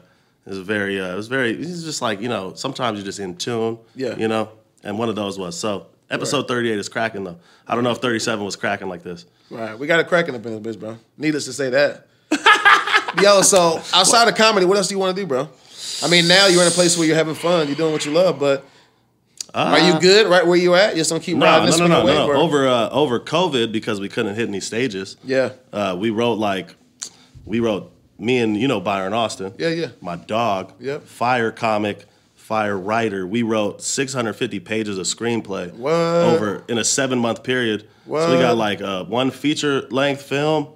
it was very, uh, it was very, it's just like, you know, sometimes you're just in tune. Yeah. You know? And one of those was. So episode 38 is cracking though. I don't know if 37 was cracking like this. Right. We got a cracking up in this bitch, bro. Needless to say that. Yo, so outside of comedy, what else do you want to do, bro? I mean, now you're in a place where you're having fun, you're doing what you love, but are you good right where you at? Just gonna keep No, riding no, this no, no, wave, no. or- Over uh, over COVID because we couldn't hit any stages. Yeah. Uh, we wrote like, we wrote me and you know Byron Austin. Yeah, yeah. My dog. Yep. Fire comic, fire writer. We wrote 650 pages of screenplay What? over in a seven month period. So we got like uh, one feature length film,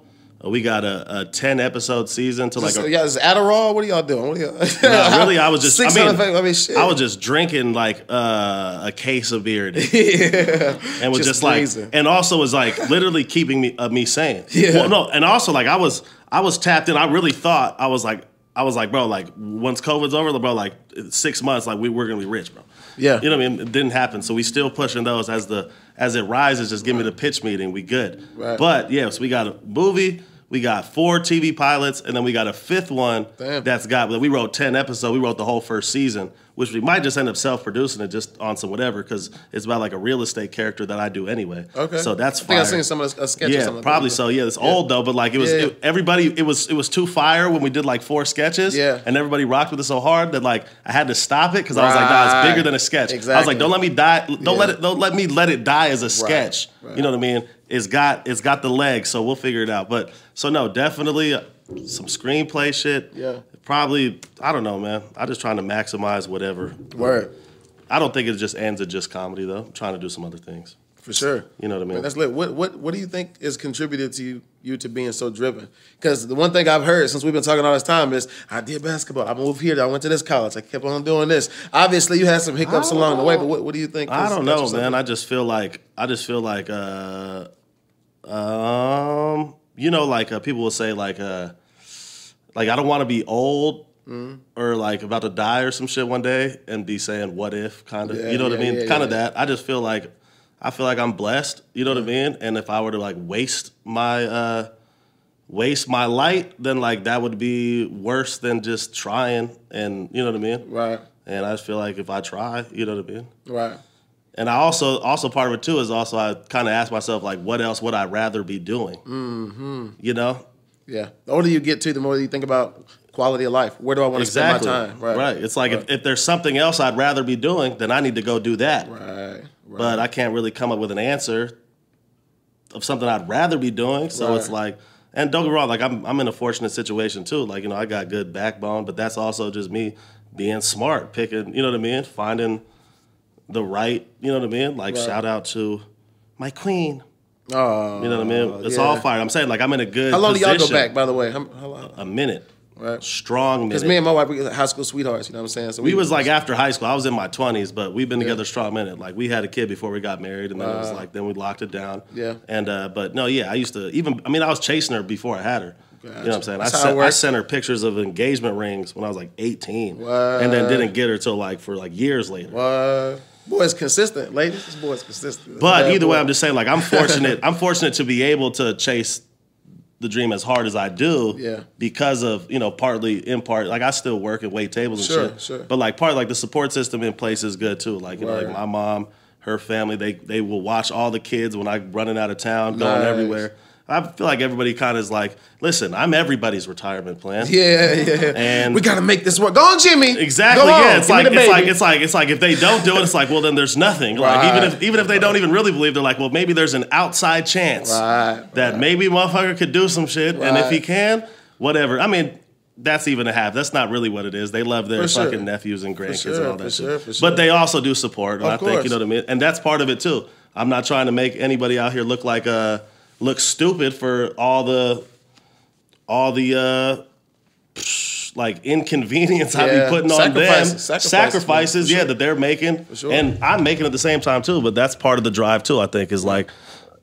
We got a, a ten episode season to like. A, yeah, is Adderall? What are y'all doing? What are y'all? No, really, I was just. I mean, I mean. I was just drinking like uh, a case of beer, yeah. and was Just just, like, and also was like literally keeping me uh, me sane. Yeah. Well, no, and also like I was I was tapped in. I really thought I was like I was like, bro, like once COVID's over, bro, like six months, like we we're gonna be rich, bro. Yeah. You know what I mean? It didn't happen, so we still pushing those as the as it rises. Just give me the pitch meeting, we good. Right. But yeah, so we got a movie. We got four TV pilots, and then we got a fifth one Damn. that's got. We wrote ten episodes. We wrote the whole first season, which we might just end up self-producing it just on some whatever because it's about like a real estate character that I do anyway. Okay. So that's fire. I think I've seen some of the a sketch Yeah, probably so. Yeah, it's old though, but like it was Yeah. it- everybody. It was it was too fire when we did like four sketches. Yeah. and everybody rocked with it so hard that like I had to stop it because I was like, nah, it's bigger than a sketch. Exactly. I was like, don't let me die. Don't Yeah. let it. Don't let me let it die as a sketch. Right. You know what I mean? It's got it's got the legs, so we'll figure it out. But so no, definitely uh, some screenplay shit. Yeah. Probably, I don't know, man. I'm just trying to maximize whatever. Word. I don't think it just ends at just comedy though. I'm trying to do some other things. For sure. You know what I mean? Man, that's lit. What what what do you think is contributed to you, you to being so driven? Because the one thing I've heard since we've been talking all this time is I did basketball. I moved here. I went to this college. I kept on doing this. Obviously, you had some hiccups along the way, but what, what do you think? I don't know, man. I just feel like I just feel like uh um you know like uh, people will say like uh like I don't want to be old Mm-hmm. or like about to die or some shit one day and be saying what if kind of Yeah, you know what yeah, I mean yeah, kind of that I just feel like I feel like I'm blessed you know what I mean and if I were to like waste my uh waste my light then like that would be worse than just trying and you know what I mean Right. and I just feel like if I try you know what I mean Right. and I also also part of it too is also I kind of ask myself like, what else would I rather be doing? Mm-hmm. You know, Yeah. The older you get to, the more you think about quality of life. Where do I want to spend my time? Right. Right. It's like right. if, if there's something else I'd rather be doing, then I need to go do that. Right. Right. But I can't really come up with an answer of something I'd rather be doing. So it's like, and don't get wrong, like I'm I'm in a fortunate situation too. Like you know, I got good backbone, but that's also just me being smart, picking. You know what I mean? Finding the right. You know what I mean? Like Right. shout out to my queen. Oh, You know what I mean? It's yeah. all fire. I'm saying like I'm in a good. How long do y'all go back, by the way? How, how long? A minute, Right. strong minute. Because me and my wife, we were high school sweethearts. You know what I'm saying? So we was like after high school. I was in my 20s, but we've been together a strong minute. Like we had a kid before we got married, and then it was like then we locked it down. Yeah. And uh, but no, yeah, I used to even. I mean, I was chasing her before I had her. You know what I'm saying? That's I sent, I sent her pictures of engagement rings when I was like 18, What? and then didn't get her till like for like years later. Uh, boy's consistent, ladies. This boy's consistent. But Bad either boy. way, I'm just saying, like, I'm fortunate. I'm fortunate to be able to chase the dream as hard as I do. Yeah. Because of you know, partly in part, like I still work and wait tables and Sure, shit. sure. But like part like the support system in place is good too. Like you know, like my mom, her family, they they will watch all the kids when I'm running out of town, going Nice. everywhere. I feel like everybody kind of is like, listen, I'm everybody's retirement plan. Yeah, yeah. Yeah. And- we gotta make this work. Go on, Jimmy. Exactly. Go on. Yeah. It's Give like it's like it's like it's like if they don't do it, it's like well then there's nothing. Like even if even if they don't even really believe, they're like well maybe there's an outside chance Right, that maybe motherfucker could do some shit, and if he can, whatever. I mean. That's even a half. That's not really what it is. They love their For sure. fucking nephews and grandkids sure, and all that sure, shit. sure. But they also do support, I think you know what I mean. And that's part of it too. I'm not trying to make anybody out here look like uh look stupid for all the all the uh like inconvenience I be putting on them, Sacrifices, sacrifices, sacrifices, yeah, sure. that they're making, sure. and I'm making at the same time too. But that's part of the drive too. I think is like,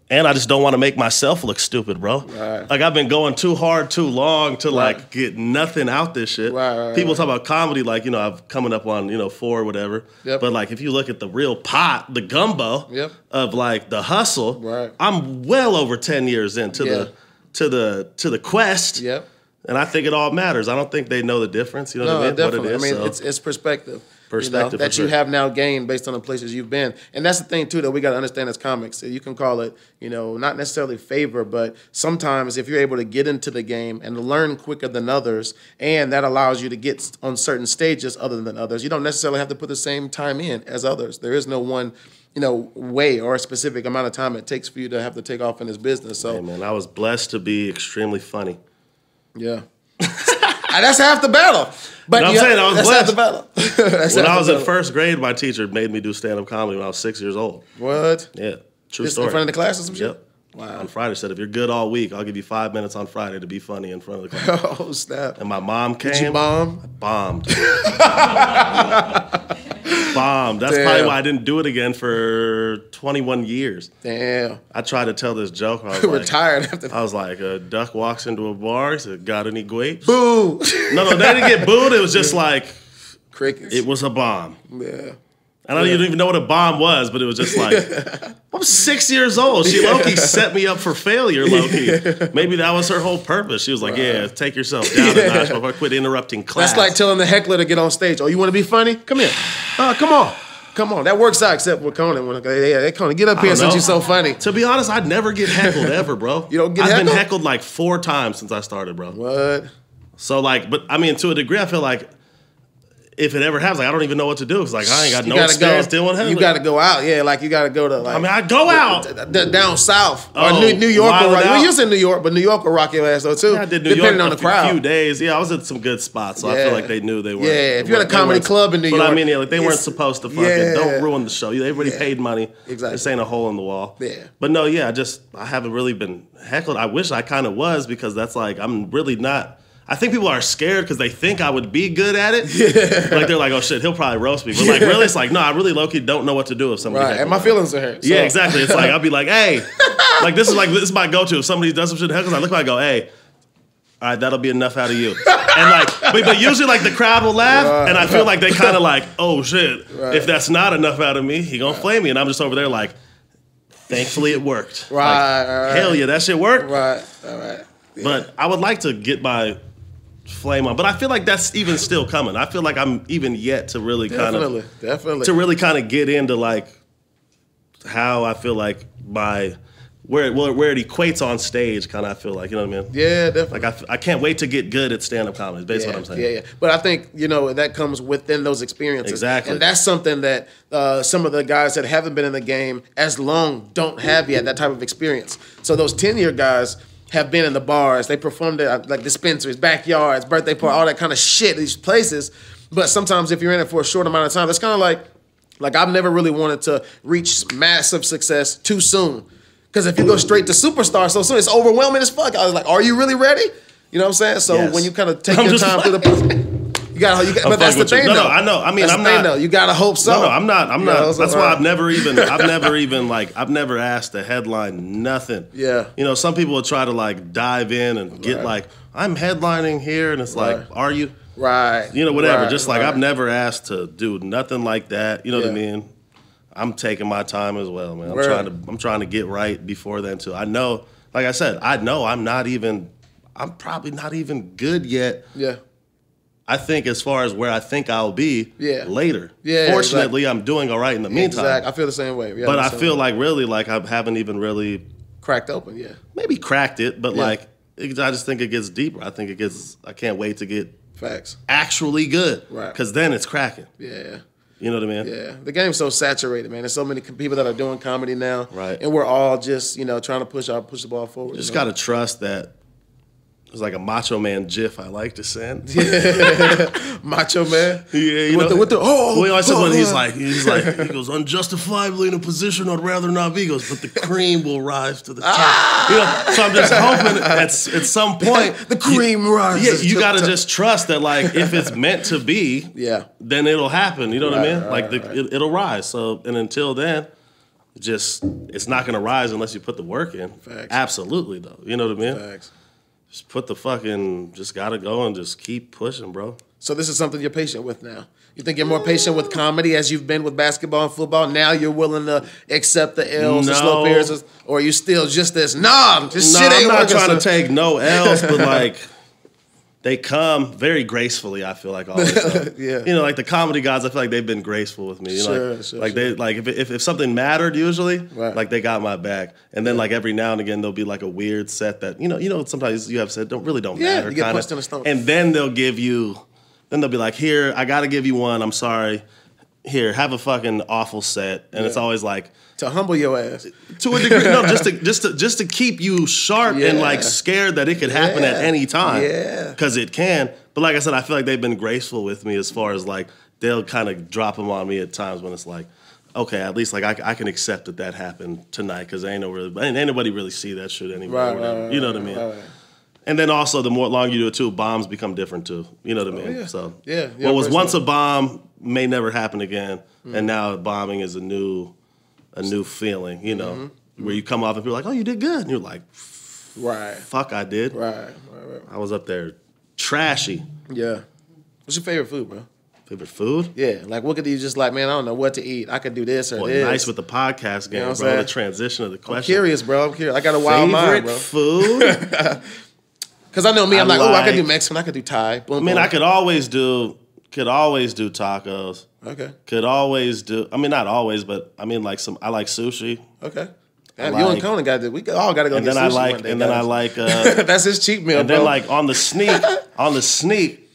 and I just don't want to make myself look stupid, bro. Right. Like I've been going too hard, too long to Right. like get nothing out this shit. Right, People talk about comedy, like you know, I've coming up on you know four or whatever. Yep. But like if you look at the real pot, the gumbo Yep. of like the hustle. I'm well over ten years into Yeah. the to the to the quest. Yep. And I think it all matters. I don't think they know the difference. You know No, what I mean? definitely. What it is. I mean, so. it's it's perspective. Perspective, you know, that you have now gained based on the places you've been, and that's the thing too that we got to understand as comics. You can call it, you know, not necessarily favor, but sometimes if you're able to get into the game and learn quicker than others, and that allows you to get on certain stages other than others, you don't necessarily have to put the same time in as others. There is no one. You know, way or a specific amount of time it takes for you to have to take off in this business. So, Hey, man, I was blessed to be extremely funny. yeah, Ah, that's half the battle. But No, I'm you- saying I was that's half the battle. That's When I was in first grade, my teacher made me do stand up comedy when I was six years old. What? Yeah, true Just story. in front of the class or some shit? Wow. On Friday, said if you're good all week, I'll give you five minutes on Friday to be funny in front of the class. Oh snap! and my mom came. Did you bomb? bombed. bombed. That's Damn. probably why I didn't do it again for 21 years. Damn. I tried to tell this joke. I was like, Retired after. I was like, a duck walks into a bar. He said, "Got any grapes?" Boo. No, no, they didn't get booed. It was just like Crickets. it was a bomb. yeah. And I don't even know what a bomb was, but it was just like I'm six years old. She Loki set me up for failure, Loki. Maybe that was her whole purpose. She was like, "Yeah, take yourself down a notch before I quit interrupting class." That's like telling the heckler to get on stage. Oh, you want to be funny? Come here. Oh, come on. Come on. That works out except with Conan. When they, they, Conan, get up here since you're so funny. To be honest, I'd never get heckled ever, bro. You don't get I've been heckled? heckled like four times since I started, bro. What? So like, but I mean, to a degree, I feel like if it ever happens, like I don't even know what to do because like I ain't got You no experience go. dealing with. You got to go out. Yeah, like you got to go to like. I mean, I go out. d- d- down south Oh, or New, New York. Rock. Well, you was in New York, but New York will rock your ass though too. Yeah, I did New depending York on the few- crowd. few days. Yeah, I was at some good spots, so I feel like they knew they weren't. Yeah, if you're at a comedy club in New York, but I mean, yeah, like they weren't supposed to fucking yeah. don't ruin the show. They already Yeah. paid money. Exactly. This ain't a hole in the wall. Yeah. But no, yeah, I just I haven't really been heckled. I wish I kind of was because that's like I'm really not. I think people are scared because they think I would be good at it. Yeah. Like they're like, oh shit, he'll probably roast me. But like really, it's like, no, I really low key don't know what to do if somebody. Right, and my feelings are hurt. Yeah, exactly. It's like I'll be like, hey, like this is like this is my go-to. If somebody does some shit heckles, I look like I go, hey, all right, that'll be enough out of you. And like, but, but usually like the crowd will laugh, Right, and I feel like they kind of like, oh shit, Right. if that's not enough out of me, he gonna flame me, and I'm just over there like, thankfully it worked. Right, right, right. Hell yeah, that shit worked. Right. All right. But I would like to get my flame on, but I feel like that's even still coming. I feel like I'm even yet to really kind of Definitely. to really kind of get into like how I feel like my where it, where where it equates on stage. Kind of, I feel like you know what I mean. yeah, definitely. Like I, I can't wait to get good at stand up comedy. Basically yeah, what I'm saying. Yeah, yeah. But I think you know that comes within those experiences. Exactly. And that's something that uh, some of the guys that haven't been in the game as long don't have yet that type of experience. So those ten year guys have been in the bars. They performed at uh, like dispensaries, backyards, birthday party, all that kind of shit. These places. But sometimes if you're in it for a short amount of time, it's kind of like like I've never really wanted to reach massive success too soon. Because if you go straight to superstar so soon, it's overwhelming as fuck. I was like, are you really ready? You know what I'm saying? So Yes. when you kind of take I'm your time through the process, you gotta, you got, I'm but that's the thing you. No, though. no, I know. I mean, That's I'm not- though. You gotta hope so. No, no, I'm not. I'm You not. know, so, That's why I've never even. I've never even like. I've never asked to headline nothing. Yeah. You know, some people will try to like dive in and get Right. like, I'm headlining here, and it's like, are you? Right. You know, whatever. Right, Just like right. I've never asked to do nothing like that. You know what I mean? I'm taking my time as well, man. I'm Word. trying to. I'm trying to get right before then too. I know, like I said, I know I'm not even. I'm probably not even good yet. Yeah. I think as far as where I think I'll be Yeah. later. Yeah, Fortunately, I'm doing all right in the meantime. Exactly. I feel the same way. Yeah, But I feel way. like really like I haven't even really cracked open. Yeah. maybe cracked it, but Yeah. like it, I just think it gets deeper. I think it gets. I can't wait to get Facts. actually good. Right. Because then it's cracking. Yeah. You know what I mean? Yeah, the game's so saturated, man. There's so many people that are doing comedy now, Right. And we're all just, you know, trying to push our push the ball forward. Just you know? gotta trust that. It's like a Macho Man GIF I like to send. macho man. Yeah, you with know, the with the oh. Well, he always says when he's oh, like, he's like, he goes, unjustifiably in a position I'd rather not be. He goes, but the cream will rise to the top. Ah! You know, so I'm just hoping at, at some point The cream you, rises Yeah, you to got to just trust that, like, if it's meant to be, Yeah. then it'll happen. You know what I mean? right, like, the, It, it'll rise. So, and until then, just it's not gonna rise unless you put the work in. Facts. Absolutely, though. You know what I mean? Facts. Just put the fucking, just gotta go and just keep pushing, bro. So this is something you're patient with now. You think you're more patient with comedy as you've been with basketball and football. Now you're willing to accept the L's, the slow No. periods, or are you still just this? Nah, this No, shit ain't I'm not working, trying to take no L's, but like they come very gracefully. I feel like though. Yeah. You know, like the comedy gods, I feel like they've been graceful with me. You know, Sure, like, sure, like sure. they like if, if if something mattered, usually, Right. like they got my back. And then like every now and again, there'll be like a weird set that you know, you know, sometimes you have said don't really don't Yeah, matter. you get kinda. punched in the stomach. And then they'll give you, then they'll be like, here, I got to give you one. I'm sorry. Here, have a fucking awful set, and it's always like to humble your ass. to a degree. no, just to just to just to keep you sharp and like scared that it could happen at any time. Yeah. because it can. But like I said, I feel like they've been graceful with me as far as like they'll kind of drop them on me at times when it's like, okay, at least like I, I can accept that that happened tonight because ain't no really ain't anybody really see that shit anymore. Right, whatever. right, you know what I right, mean? And then also, the more long you do it too, bombs become different too. You know what I mean? Oh, yeah. So Yeah, yeah, what was once a bomb may never happen again, Mm. and now bombing is a new, a new feeling. You know, Mm-hmm. where you come off and people are like, "Oh, you did good," and you're like, Right. "Fuck, I did." Right. Right. Right. I was up there, trashy. Yeah. What's your favorite food, bro? Favorite food? Yeah. Like, what could you just like, man? I don't know what to eat. I could do this or Boy, this. nice with the podcast game, you know bro. The transition of the question. I'm curious, bro. I'm curious. I got a wild Favorite mind, bro. food? Because I know me. I'm I like, oh, I could do Mexican. I could do Thai. Boom, I mean, boom. I could always do, could always do tacos. Okay. Could always do. I mean, not always, but I mean, like some. I like sushi, Okay. Damn, I you and Conan got to. We all got to go and then I like, day, and then I like, uh, That's his cheat meal, and bro. then like on the sneak, on the sneak.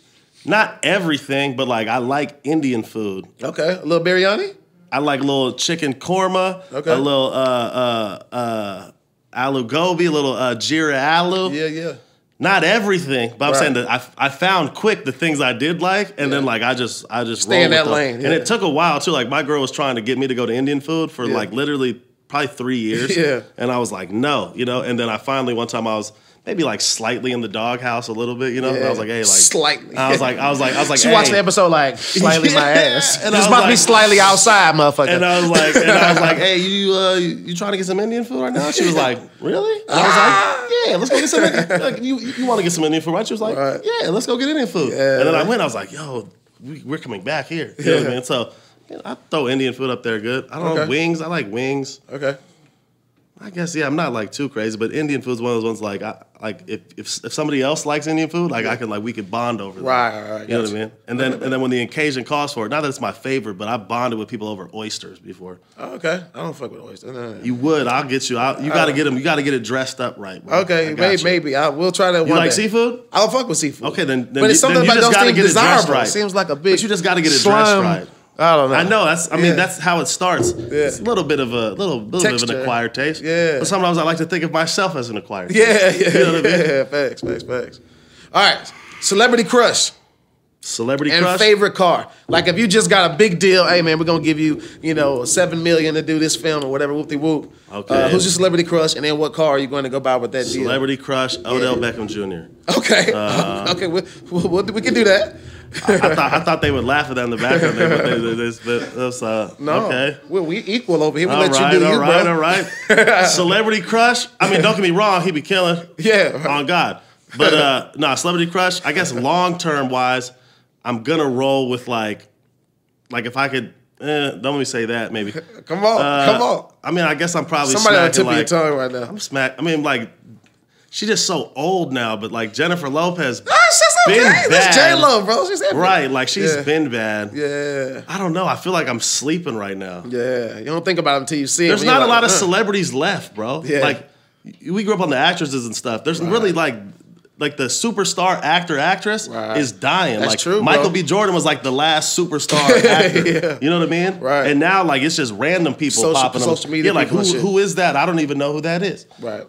Not everything, but like I like Indian food. okay, a little biryani. I like a little chicken korma, Okay. a little uh uh uh aloo gobi, a little uh jira aloo. Yeah, yeah. Not everything, but I'm Right. saying that I, I found quick the things I did like, and then like I just I just Stay in that lane, And it took a while too. Like my girl was trying to get me to go to Indian food for Yeah. like literally probably three years. Yeah. and I was like no, you know. And then I finally one time I was maybe like slightly in the doghouse a little bit, you know. And I was like hey, like Slightly. I was like I was like I was like She hey. watched the episode like slightly my Yeah. ass. And was about to be slightly outside, motherfucker. And I was like, and I was like, hey, you uh, you trying to get some Indian food right now? She was like, really? And I was like, yeah, let's go get some. Indian- Like, you you want to get some Indian food, right? She was like, Right. yeah, let's go get Indian food. Yeah. And then I went. I was like, yo, we, we're coming back here. You know what I mean? So I throw Indian food up there good. I don't know wings. I like wings. okay. I guess yeah, I'm not like too crazy, but Indian food's one of those ones like I like if if, if somebody else likes Indian food, like I can like we could bond over. that. Right, right, right, You know what. I mean? And then and then when the occasion calls for it, not that it's my favorite, but I bonded with people over oysters before. Oh, okay. I don't fuck with oysters. No, no, no. You would. I'll get you. I'll, you got to uh, get them. You got to get it dressed up right. Bro. Okay, maybe, you. maybe. I will try that You one like day. seafood? I'll fuck with seafood. Okay, then- then but it's you- something about just those things get it dressed desirable. right. Seems like a big. But you just got to get it dressed right. I don't know. I know. That's. I mean, Yeah. that's how it starts. It's a little bit of a little, little bit of an acquired taste. Yeah. But sometimes I like to think of myself as an acquired. Yeah, taste. yeah, You know what I mean? yeah. Facts, facts, facts. All right, celebrity crush Celebrity and crush. favorite car. Like if you just got a big deal, hey man, we're gonna give you, you know, seven million to do this film or whatever. Whoop de whoop. Okay. Uh, who's your celebrity crush, and then what car are you going to go buy with that deal? Celebrity crush. Odell Beckham Jr. Okay. okay. We, we, we can do that. I thought I thought they would laugh at that in the background there, but they, they, they, but that's, uh, No. okay. We, we equal over here. We All let right, you do all you, right, bro. all right. Celebrity crush. I mean, don't get me wrong, he'd be killing. Yeah. on God. But uh no, celebrity crush. I guess long term wise, I'm gonna roll with like, like if I could. Eh, don't let me say that. Maybe. Come on. Uh, come on. I mean, I guess I'm probably Somebody on tip of your tongue right now. I'm smack. I mean, like she's just so old now. But like Jennifer Lopez, Ah, she's been okay. That's bad. J Lo, bro. She's right? Like she's Yeah. been bad. Yeah. I don't know. I feel like I'm sleeping right now. Yeah. You don't think about it until you see it. There's not a like, lot of uh. celebrities left, bro. Yeah. Like we grew up on the actresses and stuff. There's really like like the superstar actor actress Right. is dying. That's like true. Michael B. Jordan was like the last superstar actor. Yeah. You know what I mean? Right. And now like it's just random people Social- popping up. social media Yeah, like who who is that? I don't even know who that is. Right.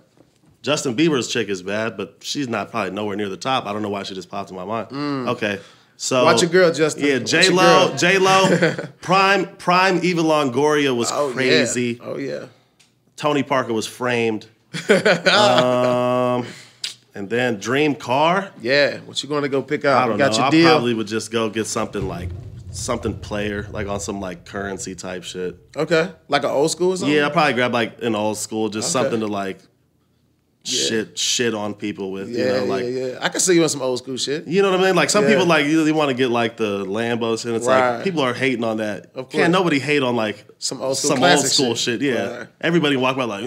Justin Bieber's chick is bad, but she's not probably nowhere near the top. I don't know why she just popped in my mind. Okay. So Mm. Watch your girl, Justin. Yeah, J Lo. J Lo, prime prime Eva Longoria was Oh, crazy. Yeah. Oh, yeah. Tony Parker was framed. um, and then Dream Car. Yeah. What you going to go pick out? I don't you got know. I deal. probably would just go get something like something player, like on some like currency type shit. Okay. Like an old school or something? Yeah, I probably grab like an old school, just Okay. something to like shit shit on people with. Yeah, you know, like yeah, yeah. I can see you on some old school shit. You know what I mean? Like some Yeah. people like you they want to get like the Lambos and it's Right. like people are hating on that. Of course. Can't nobody hate on like Some old school some old school shit. shit. Yeah. Right. Everybody walk by like,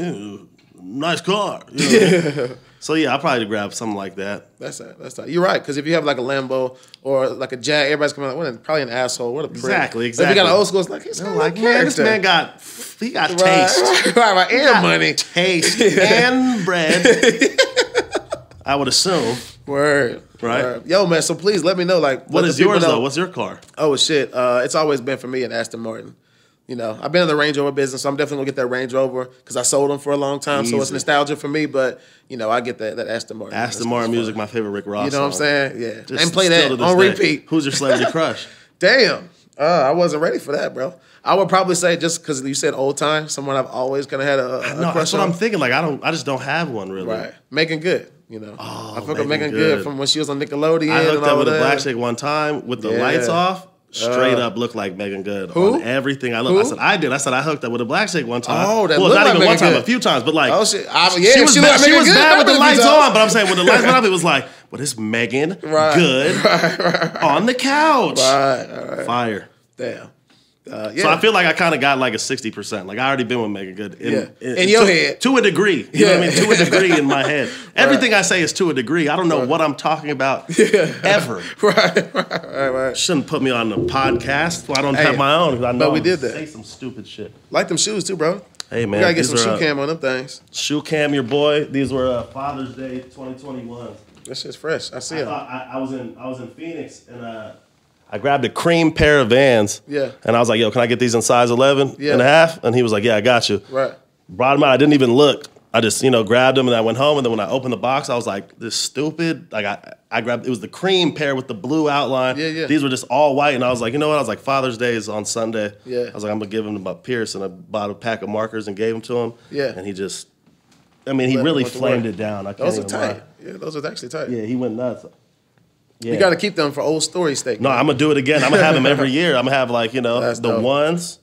nice car. You know mean? So yeah, I'll probably grab something like that. That's that. That's that. You're right. Because if you have like a Lambo or like a Jag, everybody's coming like, what? a- Probably an asshole. What a prick. Exactly, But If you got an old school, it's like he's They're like, like man, this man got he got taste. Right, right, right. And money. Taste and bread. I would assume. Word. Right. Word. Yo, man. So please let me know. Like, What is yours know- though? What's your car? Oh shit! Uh, it's always been for me an Aston Martin. You know, I've been in the Range Rover business, so I'm definitely gonna get that Range Rover because I sold them for a long time. So it's nostalgia for me. But you know, I get that that Aston Martin. Aston Martin music, my favorite Rick Ross. You know what I'm saying? Yeah. Just and play that on day. repeat. Who's your celebrity crush? Damn. Uh, I wasn't ready for that, bro. I would probably say just because you said old time, someone I've always kind of had a, a No, crush that's what on. I'm thinking. Like I don't, I just don't have one really. Right, Meagan Good. You know, oh, I fuck with Making Meagan Good. Good from when she was on Nickelodeon. I hooked up with a black chick one time with the Yeah. lights off. Straight uh, up looked like Meagan Good Who? on everything I looked. I said I did. I said I hooked up with a black chick one time. Oh, that well, not like even one time, Good. a few times, but like Oh, shit. I- yeah, she was she bad, she was bad with the lights on. But I'm saying when the lights went up, it was like, but it's Meagan Right. Good on the couch. Right, right. Fire. Damn. Uh, yeah. So I feel like I kind of got like a sixty percent. Like I already been with Meagan Good in, Yeah. In your to, head. to a degree. You know what I mean? To a degree in my head. Everything I say is to a degree. I don't know what I'm talking about ever. right, right, right, right. Shouldn't put me on the podcast. Well, I don't Hey, have my own. I know but we I'm did that. Say some stupid shit. Like them shoes too, bro. Hey man, We gotta get some shoe uh, cam on them things. Shoe cam, your boy. These were uh, Father's Day 2021. This shit's fresh. I see I, it. thought I, I was in I was in Phoenix and uh, I grabbed a cream pair of Vans. Yeah. And I was like, "Yo, can I get these in size 11 Yeah. and a half?" And he was like, "Yeah, I got you." Right. Brought them out. I didn't even look. I just you know grabbed them and I went home. And then when I opened the box, I was like, "This stupid." Like I I grabbed it was the cream pair with the blue outline. Yeah, yeah. These were just all white, and I was like, you know what? I was like, Father's Day is on Sunday. Yeah. I was like, I'm gonna give him to my Pierce, and I bought a pack of markers and gave them to him. Yeah. And he just, I mean, he Let really flamed it down. I can't Those are tight. lie. Yeah, those are actually tight. Yeah, he went nuts. Yeah. You got to keep them for old story sake. No, I'm gonna do it again. I'm gonna have them every year. I'm gonna have like you know That's the dope. ones,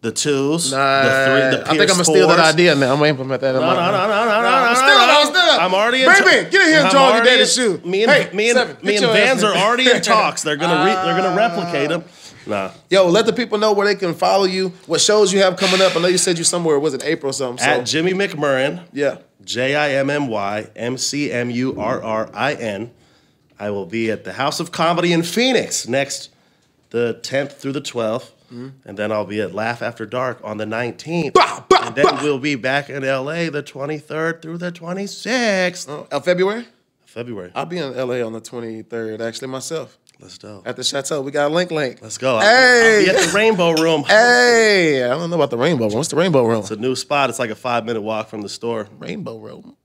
the twos, Nah, the three, the I think I'm gonna steal that idea now. I'm gonna implement that. in No, my- no, no, no, no, no, no, steal it. I'll steal it. I'm already in Baby, get in here and draw your daddy's shoe. Me and Hey, me and Seven, me and Vans are already in talks. They're gonna re, they're gonna replicate them. Ah. Nah, Yo, let the people know where they can follow you, what shows you have coming up. I know you said you somewhere. Was it April or something? So, at Jimmy McMurrin, yeah. J I M M Y M C M U R R I N. I will be at the House of Comedy in Phoenix next the 10th through the 12th. And then I'll be at Laugh After Dark on the 19th. Bah, bah, and then bah. we'll be back in LA the 23rd through the 26th. Oh, uh, February. February. I'll be in LA on the 23rd. Actually, myself Let's go. at the Chateau. We got link, link. Let's go. Hey. I'll be at the Rainbow Room. Hey, I don't know about the Rainbow Room. What's the Rainbow Room? It's a new spot. It's like a five minute walk from the store. Rainbow Room.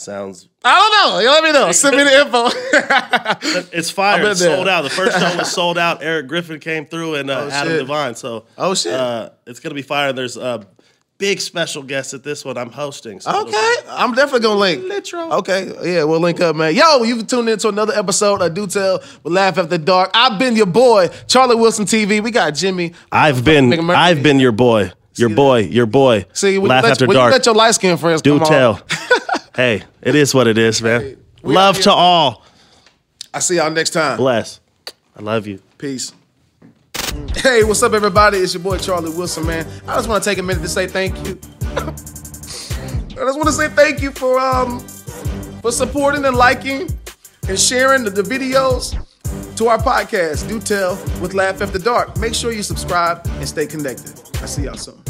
Sounds. I don't know. You let me know. Send me the info. It's fire. been It's sold out. The first show was sold out. Eric Griffin came through and uh, Oh, Adam shit. Devine. So Oh, shit. uh, it's gonna be fire. There's a big special guest at this one. I'm hosting. So it'll Okay, I'm definitely gonna link. Literal. Okay, yeah, we'll link up, man. Yo, you've tuned into another episode of Do Tell with Laugh After Dark. I've been your boy, Charlie Wilson TV. We got Jimmy. I've been I've been your boy, your See boy, your boy. See, when laugh you let, after when dark. you let your light skin friends Do come tell. hey, it is what it is, man. we Love to all. I see y'all next time. Bless. I love you. Peace. Hey, what's up, everybody? It's your boy Charlie Wilson, man. I just want to take a minute to say thank you. I just want to say thank you for um for supporting and liking and sharing the, the videos to our podcast. Do tell with Laugh After Dark. Make sure you subscribe and stay connected. I see y'all soon.